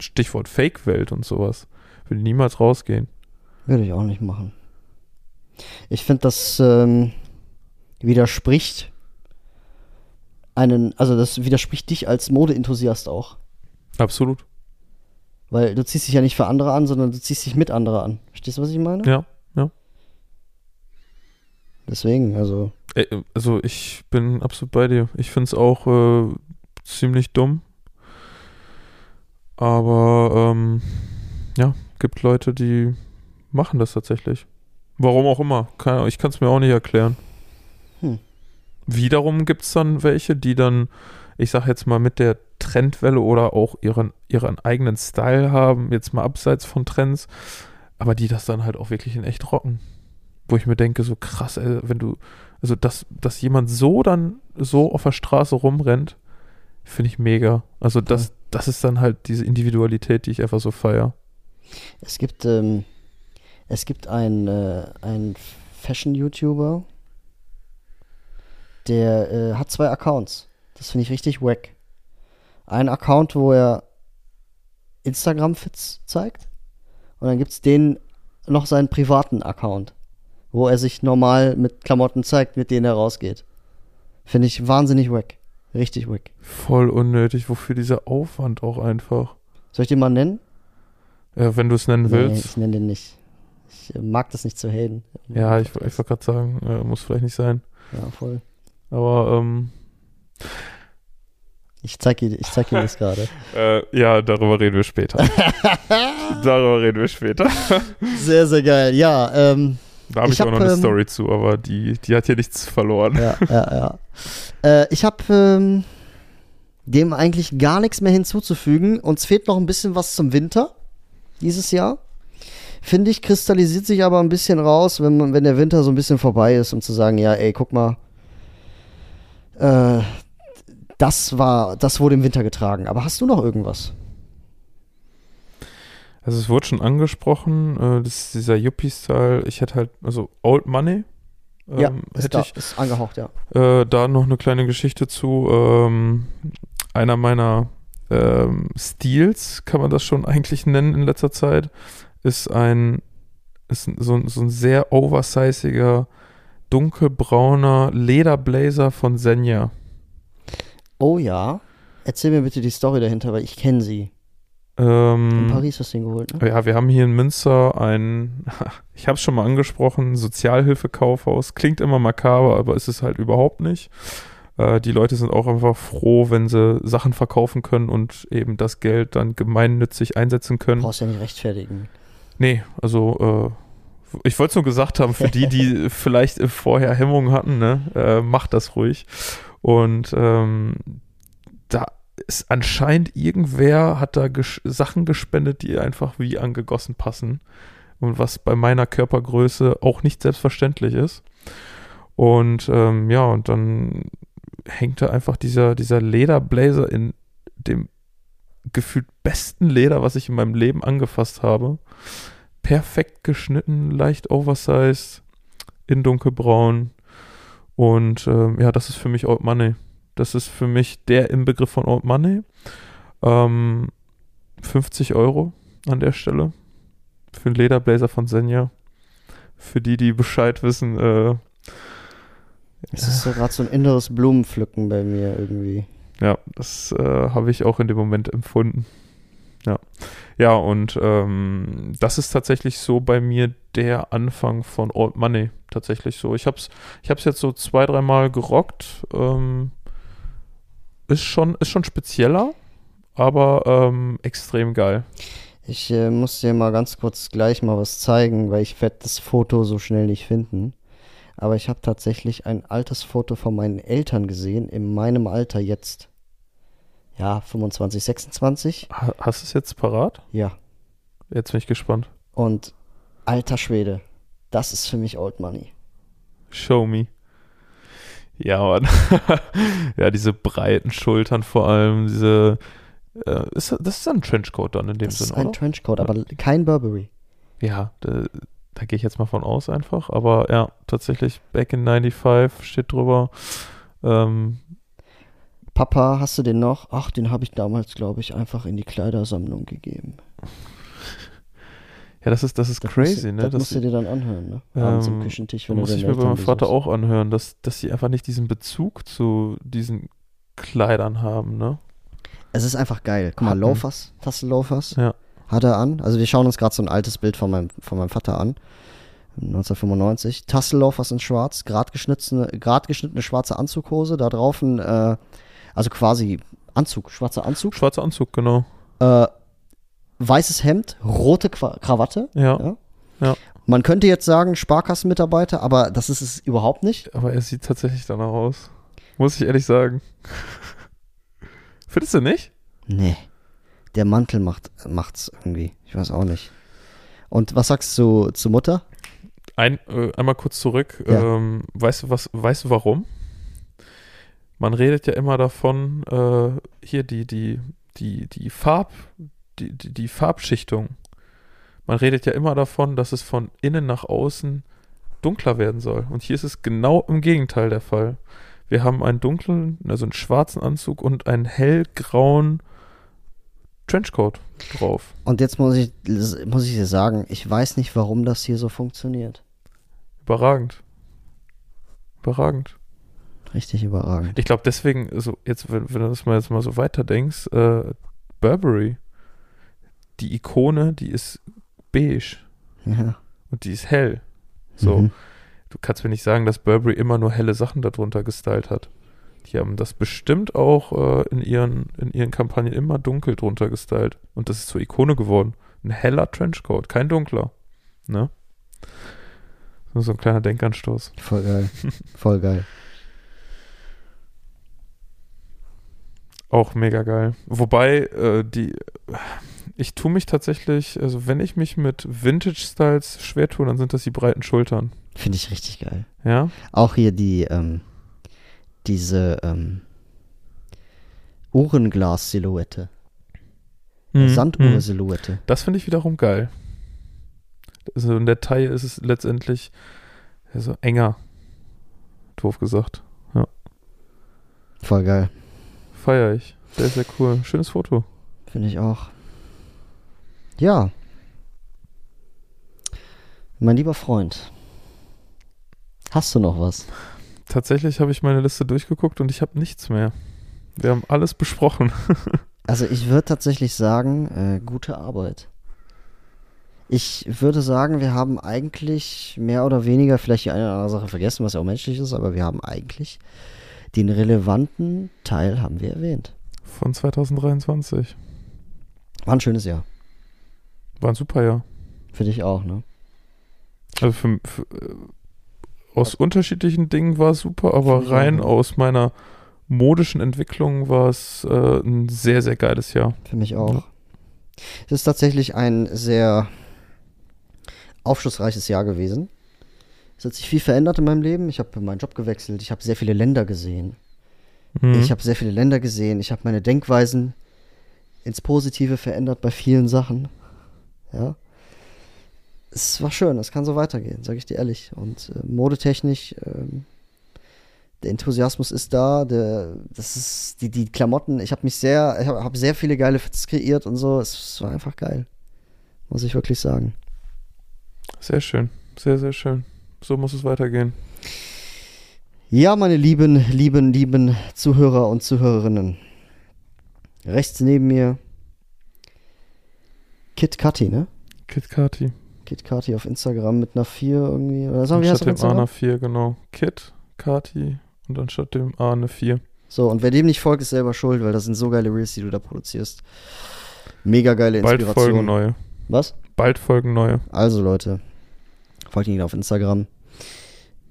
Stichwort Fake-Welt und sowas, würden niemals rausgehen. Würde ich auch nicht machen. Ich finde, das ähm, widerspricht einen, also das widerspricht dich als Modeenthusiast auch. Absolut. Weil du ziehst dich ja nicht für andere an, sondern du ziehst dich mit anderen an. Verstehst du, was ich meine? Ja. Deswegen, also. Ey, Also ich bin absolut bei dir. Ich finde es auch äh, ziemlich dumm. Aber ähm, ja, gibt Leute, die machen das tatsächlich. Warum auch immer. Keine, ich kann es mir auch nicht erklären. Hm. Wiederum gibt es dann welche, die dann, ich sag jetzt mal, mit der Trendwelle oder auch ihren, ihren eigenen Style haben, jetzt mal abseits von Trends, aber die das dann halt auch wirklich in echt rocken. Wo ich mir denke, so krass, ey, wenn du, also dass, dass jemand so dann so auf der Straße rumrennt, finde ich mega. Also das, das ist dann halt diese Individualität, die ich einfach so feier. Es gibt, ähm, es gibt einen, äh, einen Fashion-YouTuber, der äh, hat zwei Accounts. Das finde ich richtig wack. Ein Account, wo er Instagram-Fits zeigt. Und dann gibt es den noch seinen privaten Account, wo er sich normal mit Klamotten zeigt, mit denen er rausgeht. Finde ich wahnsinnig wack. Richtig wack. Voll unnötig. Wofür dieser Aufwand auch einfach? Soll ich den mal nennen? Ja, wenn du es nennen Nee, willst. ich nenne den nicht. Ich äh, mag das nicht zu haten. Ja, ich, ich wollte gerade sagen, äh, muss vielleicht nicht sein. Ja, voll. Aber ähm, Ich zeig dir, ich zeig dir das gerade. äh, ja, darüber reden wir später. darüber reden wir später. Sehr, sehr geil. Ja, ähm, Da habe Ich ich, auch hab, noch eine ähm, Story zu, aber die, die hat hier nichts verloren. ja, ja, ja. Äh, ich habe ähm, dem eigentlich gar nichts mehr hinzuzufügen. Uns fehlt noch ein bisschen was zum Winter dieses Jahr. Finde ich, kristallisiert sich aber ein bisschen raus, wenn, man, wenn der Winter so ein bisschen vorbei ist, um zu sagen, ja, ey, guck mal, äh, das war, das wurde im Winter getragen. Aber hast du noch irgendwas? Also es wurde schon angesprochen, äh, das ist dieser Yuppie-Style. Ich hätte halt, also Old Money. ja, ähm, ist, hätte da, ich ist angehaucht, ja. äh, da noch eine kleine Geschichte zu. Ähm, einer meiner ähm, Stils, kann man das schon eigentlich nennen in letzter Zeit, ist ein, ist so, ein- so ein sehr oversiziger, dunkelbrauner Lederblazer von Senja. Oh ja. Erzähl mir bitte die Story dahinter, weil ich kenne sie. In Ähm, Paris hast du ihn geholt, ne? Ja, wir haben hier in Münster ein, ich habe es schon mal angesprochen, Sozialhilfekaufhaus. Klingt immer makaber, aber ist es halt überhaupt nicht. Äh, die Leute sind auch einfach froh, wenn sie Sachen verkaufen können und eben das Geld dann gemeinnützig einsetzen können. Brauchst ja nicht rechtfertigen. Nee, also äh, ich wollte es nur gesagt haben, für die, die vielleicht vorher Hemmungen hatten, ne, äh, macht das ruhig. Und ähm, da ist anscheinend irgendwer hat da ges Sachen gespendet, die einfach wie angegossen passen. Und was bei meiner Körpergröße auch nicht selbstverständlich ist. Und ähm, ja, und dann hängt da einfach dieser, dieser Lederblazer in dem gefühlt besten Leder, was ich in meinem Leben angefasst habe. Perfekt geschnitten, leicht oversized, in dunkelbraun. Und ähm, ja, das ist für mich Old Money. Das ist für mich der Inbegriff von Old Money. Ähm, 50 Euro an der Stelle. Für einen Lederblazer von Senja. Für die, die Bescheid wissen, äh, Es ist so gerade so ein inneres Blumenpflücken bei mir irgendwie. Ja, das äh, habe ich auch in dem Moment empfunden. Ja. Ja, und ähm, das ist tatsächlich so bei mir der Anfang von Old Money. Tatsächlich so. Ich hab's, ich hab's jetzt so zwei, dreimal gerockt. Ähm, ist schon, ist schon spezieller, aber ähm, extrem geil. Ich äh, muss dir mal ganz kurz gleich mal was zeigen, weil ich werde das Foto so schnell nicht finden. Aber ich habe tatsächlich ein altes Foto von meinen Eltern gesehen, in meinem Alter jetzt. Ja, 25, 26. Ha hast du es jetzt parat? Ja. Jetzt bin ich gespannt. Und alter Schwede, das ist für mich Old Money. Show me. Ja, Mann. ja, diese breiten Schultern vor allem, diese. Äh, ist, das ist ein Trenchcoat dann in dem Das Sinne, ist ein oder? Trenchcoat, aber kein Burberry. Ja, da, gehe ich jetzt mal von aus einfach. Aber ja, tatsächlich, Back in 95 steht drüber. Ähm, Papa, hast du den noch? Ach, den habe ich damals, glaube ich, einfach in die Kleidersammlung gegeben. ja, das ist, das ist Das crazy, du- ne? Das dass musst du dir dann anhören, ne? Abends am Ähm, Küchentisch, wenn du muss ich mir bei meinem Vater auch anhören, dass, dass sie einfach nicht diesen Bezug zu diesen Kleidern haben, ne? Es ist einfach geil. Guck mal, Hatten. Loafers, Tassel-Loafers Ja. Hat er an. Also wir schauen uns gerade so ein altes Bild von meinem, von meinem Vater an. 1995. Tassel-Loafers in schwarz, grad geschnittene, grad geschnittene schwarze Anzughose, da drauf ein, äh, also quasi Anzug, schwarzer Anzug. Schwarzer Anzug, genau. Äh, weißes Hemd, rote Qua Krawatte. Ja. Ja. Ja. Man könnte jetzt sagen Sparkassenmitarbeiter, aber das ist es überhaupt nicht. Aber er sieht tatsächlich danach aus. Muss ich ehrlich sagen. Findest du nicht? Nee. Der Mantel macht, macht's irgendwie. Ich weiß auch nicht. Und was sagst du zu Mutter? Ein, äh, einmal kurz zurück. Ja. Ähm, weißt du was, weißt du warum? Man redet ja immer davon, äh, hier die, die, die, die Farb, die, die, die Farbschichtung. Man redet ja immer davon, dass es von innen nach außen dunkler werden soll. Und hier ist es genau im Gegenteil der Fall. Wir haben einen dunklen, also einen schwarzen Anzug und einen hellgrauen Trenchcoat drauf. Und jetzt muss ich, muss ich dir sagen, ich weiß nicht, warum das hier so funktioniert. Überragend. Überragend. Richtig überragend. Ich glaube deswegen, so jetzt, wenn, wenn du das mal jetzt mal so weiterdenkst, äh, Burberry, die Ikone, die ist beige Ja. und die ist hell. So, Mhm. du kannst mir nicht sagen, dass Burberry immer nur helle Sachen darunter gestylt hat. Die haben das bestimmt auch äh, in, ihren, in ihren Kampagnen immer dunkel drunter gestylt. Und das ist zur Ikone geworden. Ein heller Trenchcoat, kein dunkler. Ne? So ein kleiner Denkanstoß. Voll geil. Voll geil. Auch mega geil. Wobei, äh, die, ich tue mich tatsächlich, also wenn ich mich mit Vintage-Styles schwer tue, dann sind das die breiten Schultern. Finde ich richtig geil. Ja? Auch hier die, ähm, diese, ähm, Uhrenglas-Silhouette. Mhm. Mhm. Sanduhr-Silhouette. Das finde ich wiederum geil. Also in der Taille ist es letztendlich ja, so enger. Doof gesagt. Voll geil. Feier ich. Sehr, sehr cool. Schönes Foto. Finde ich auch. Ja. Mein lieber Freund. Hast du noch was? Tatsächlich habe ich meine Liste durchgeguckt und ich habe nichts mehr. Wir haben alles besprochen. Also ich würde tatsächlich sagen, äh, gute Arbeit. Ich würde sagen, wir haben eigentlich mehr oder weniger vielleicht die eine oder andere Sache vergessen, was ja auch menschlich ist, aber wir haben eigentlich den relevanten Teil haben wir erwähnt. Von 2023. War ein schönes Jahr. War ein super Jahr. Für dich auch, ne? Also für, für, äh, aus unterschiedlichen Dingen war es super, aber rein aus meiner modischen Entwicklung war es äh, ein sehr, sehr geiles Jahr. Für mich auch. Es ist tatsächlich ein sehr aufschlussreiches Jahr gewesen. Es hat sich viel verändert in meinem Leben. Ich habe meinen Job gewechselt. Ich habe sehr viele Länder gesehen. Mhm. Ich habe sehr viele Länder gesehen. Ich habe meine Denkweisen ins Positive verändert bei vielen Sachen. Ja. Es war schön, es kann so weitergehen, sage ich dir ehrlich. Und äh, modetechnisch, ähm, der Enthusiasmus ist da, der, das ist die, die Klamotten. Ich habe mich sehr, ich habe hab sehr viele geile Fits kreiert und so. Es, es war einfach geil, muss ich wirklich sagen. Sehr schön. Sehr, sehr schön. So muss es weitergehen. Ja, meine lieben, lieben, lieben Zuhörer und Zuhörerinnen. Rechts neben mir Kit Kati, ne? Kit Kati. Kit Kati auf Instagram mit einer 4 irgendwie. Oder sagen wir Anstatt dem A eine 4, genau. Kit, Kati und anstatt dem A eine 4. So, und wer dem nicht folgt, ist selber schuld, weil das sind so geile Reels, die du da produzierst. Mega geile Bald Inspiration. folgen neue. Was? Bald folgen neue. Also Leute, folgt ihn auf Instagram.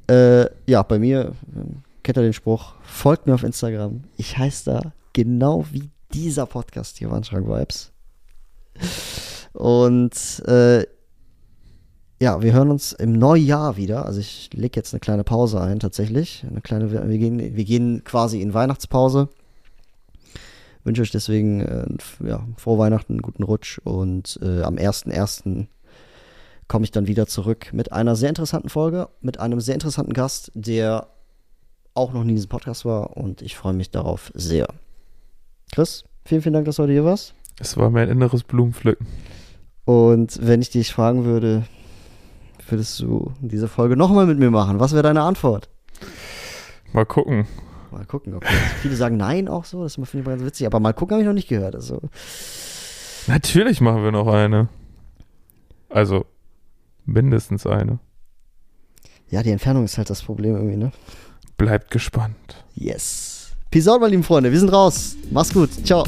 Äh, ja, bei mir, ähm, kennt ihr den Spruch, folgt mir auf Instagram. Ich heiße da genau wie dieser Podcast hier, Wandschrank Vibes. Und äh, ja, wir hören uns im Neujahr wieder. Also ich lege jetzt eine kleine Pause ein, tatsächlich. Eine kleine, wir gehen, wir gehen quasi in Weihnachtspause. Wünsche euch deswegen äh, ja, frohe Weihnachten, einen guten Rutsch und äh, am 1.1. komme ich dann wieder zurück mit einer sehr interessanten Folge, mit einem sehr interessanten Gast, der auch noch nie in diesem Podcast war und ich freue mich darauf sehr. Chris, vielen, vielen Dank, dass du heute hier warst. Es war mein inneres Blumenpflücken. Und wenn ich dich fragen würde, würdest du diese Folge nochmal mit mir machen? Was wäre deine Antwort? Mal gucken. Mal gucken. Okay. Viele sagen nein auch so, das finde ich immer ganz witzig. Aber mal gucken habe ich noch nicht gehört. Also, Natürlich machen wir noch eine. Also, mindestens eine. ja, die Entfernung ist halt das Problem irgendwie, ne? Bleibt gespannt. Yes. Peace out, meine lieben Freunde. Wir sind raus. Mach's gut. Ciao.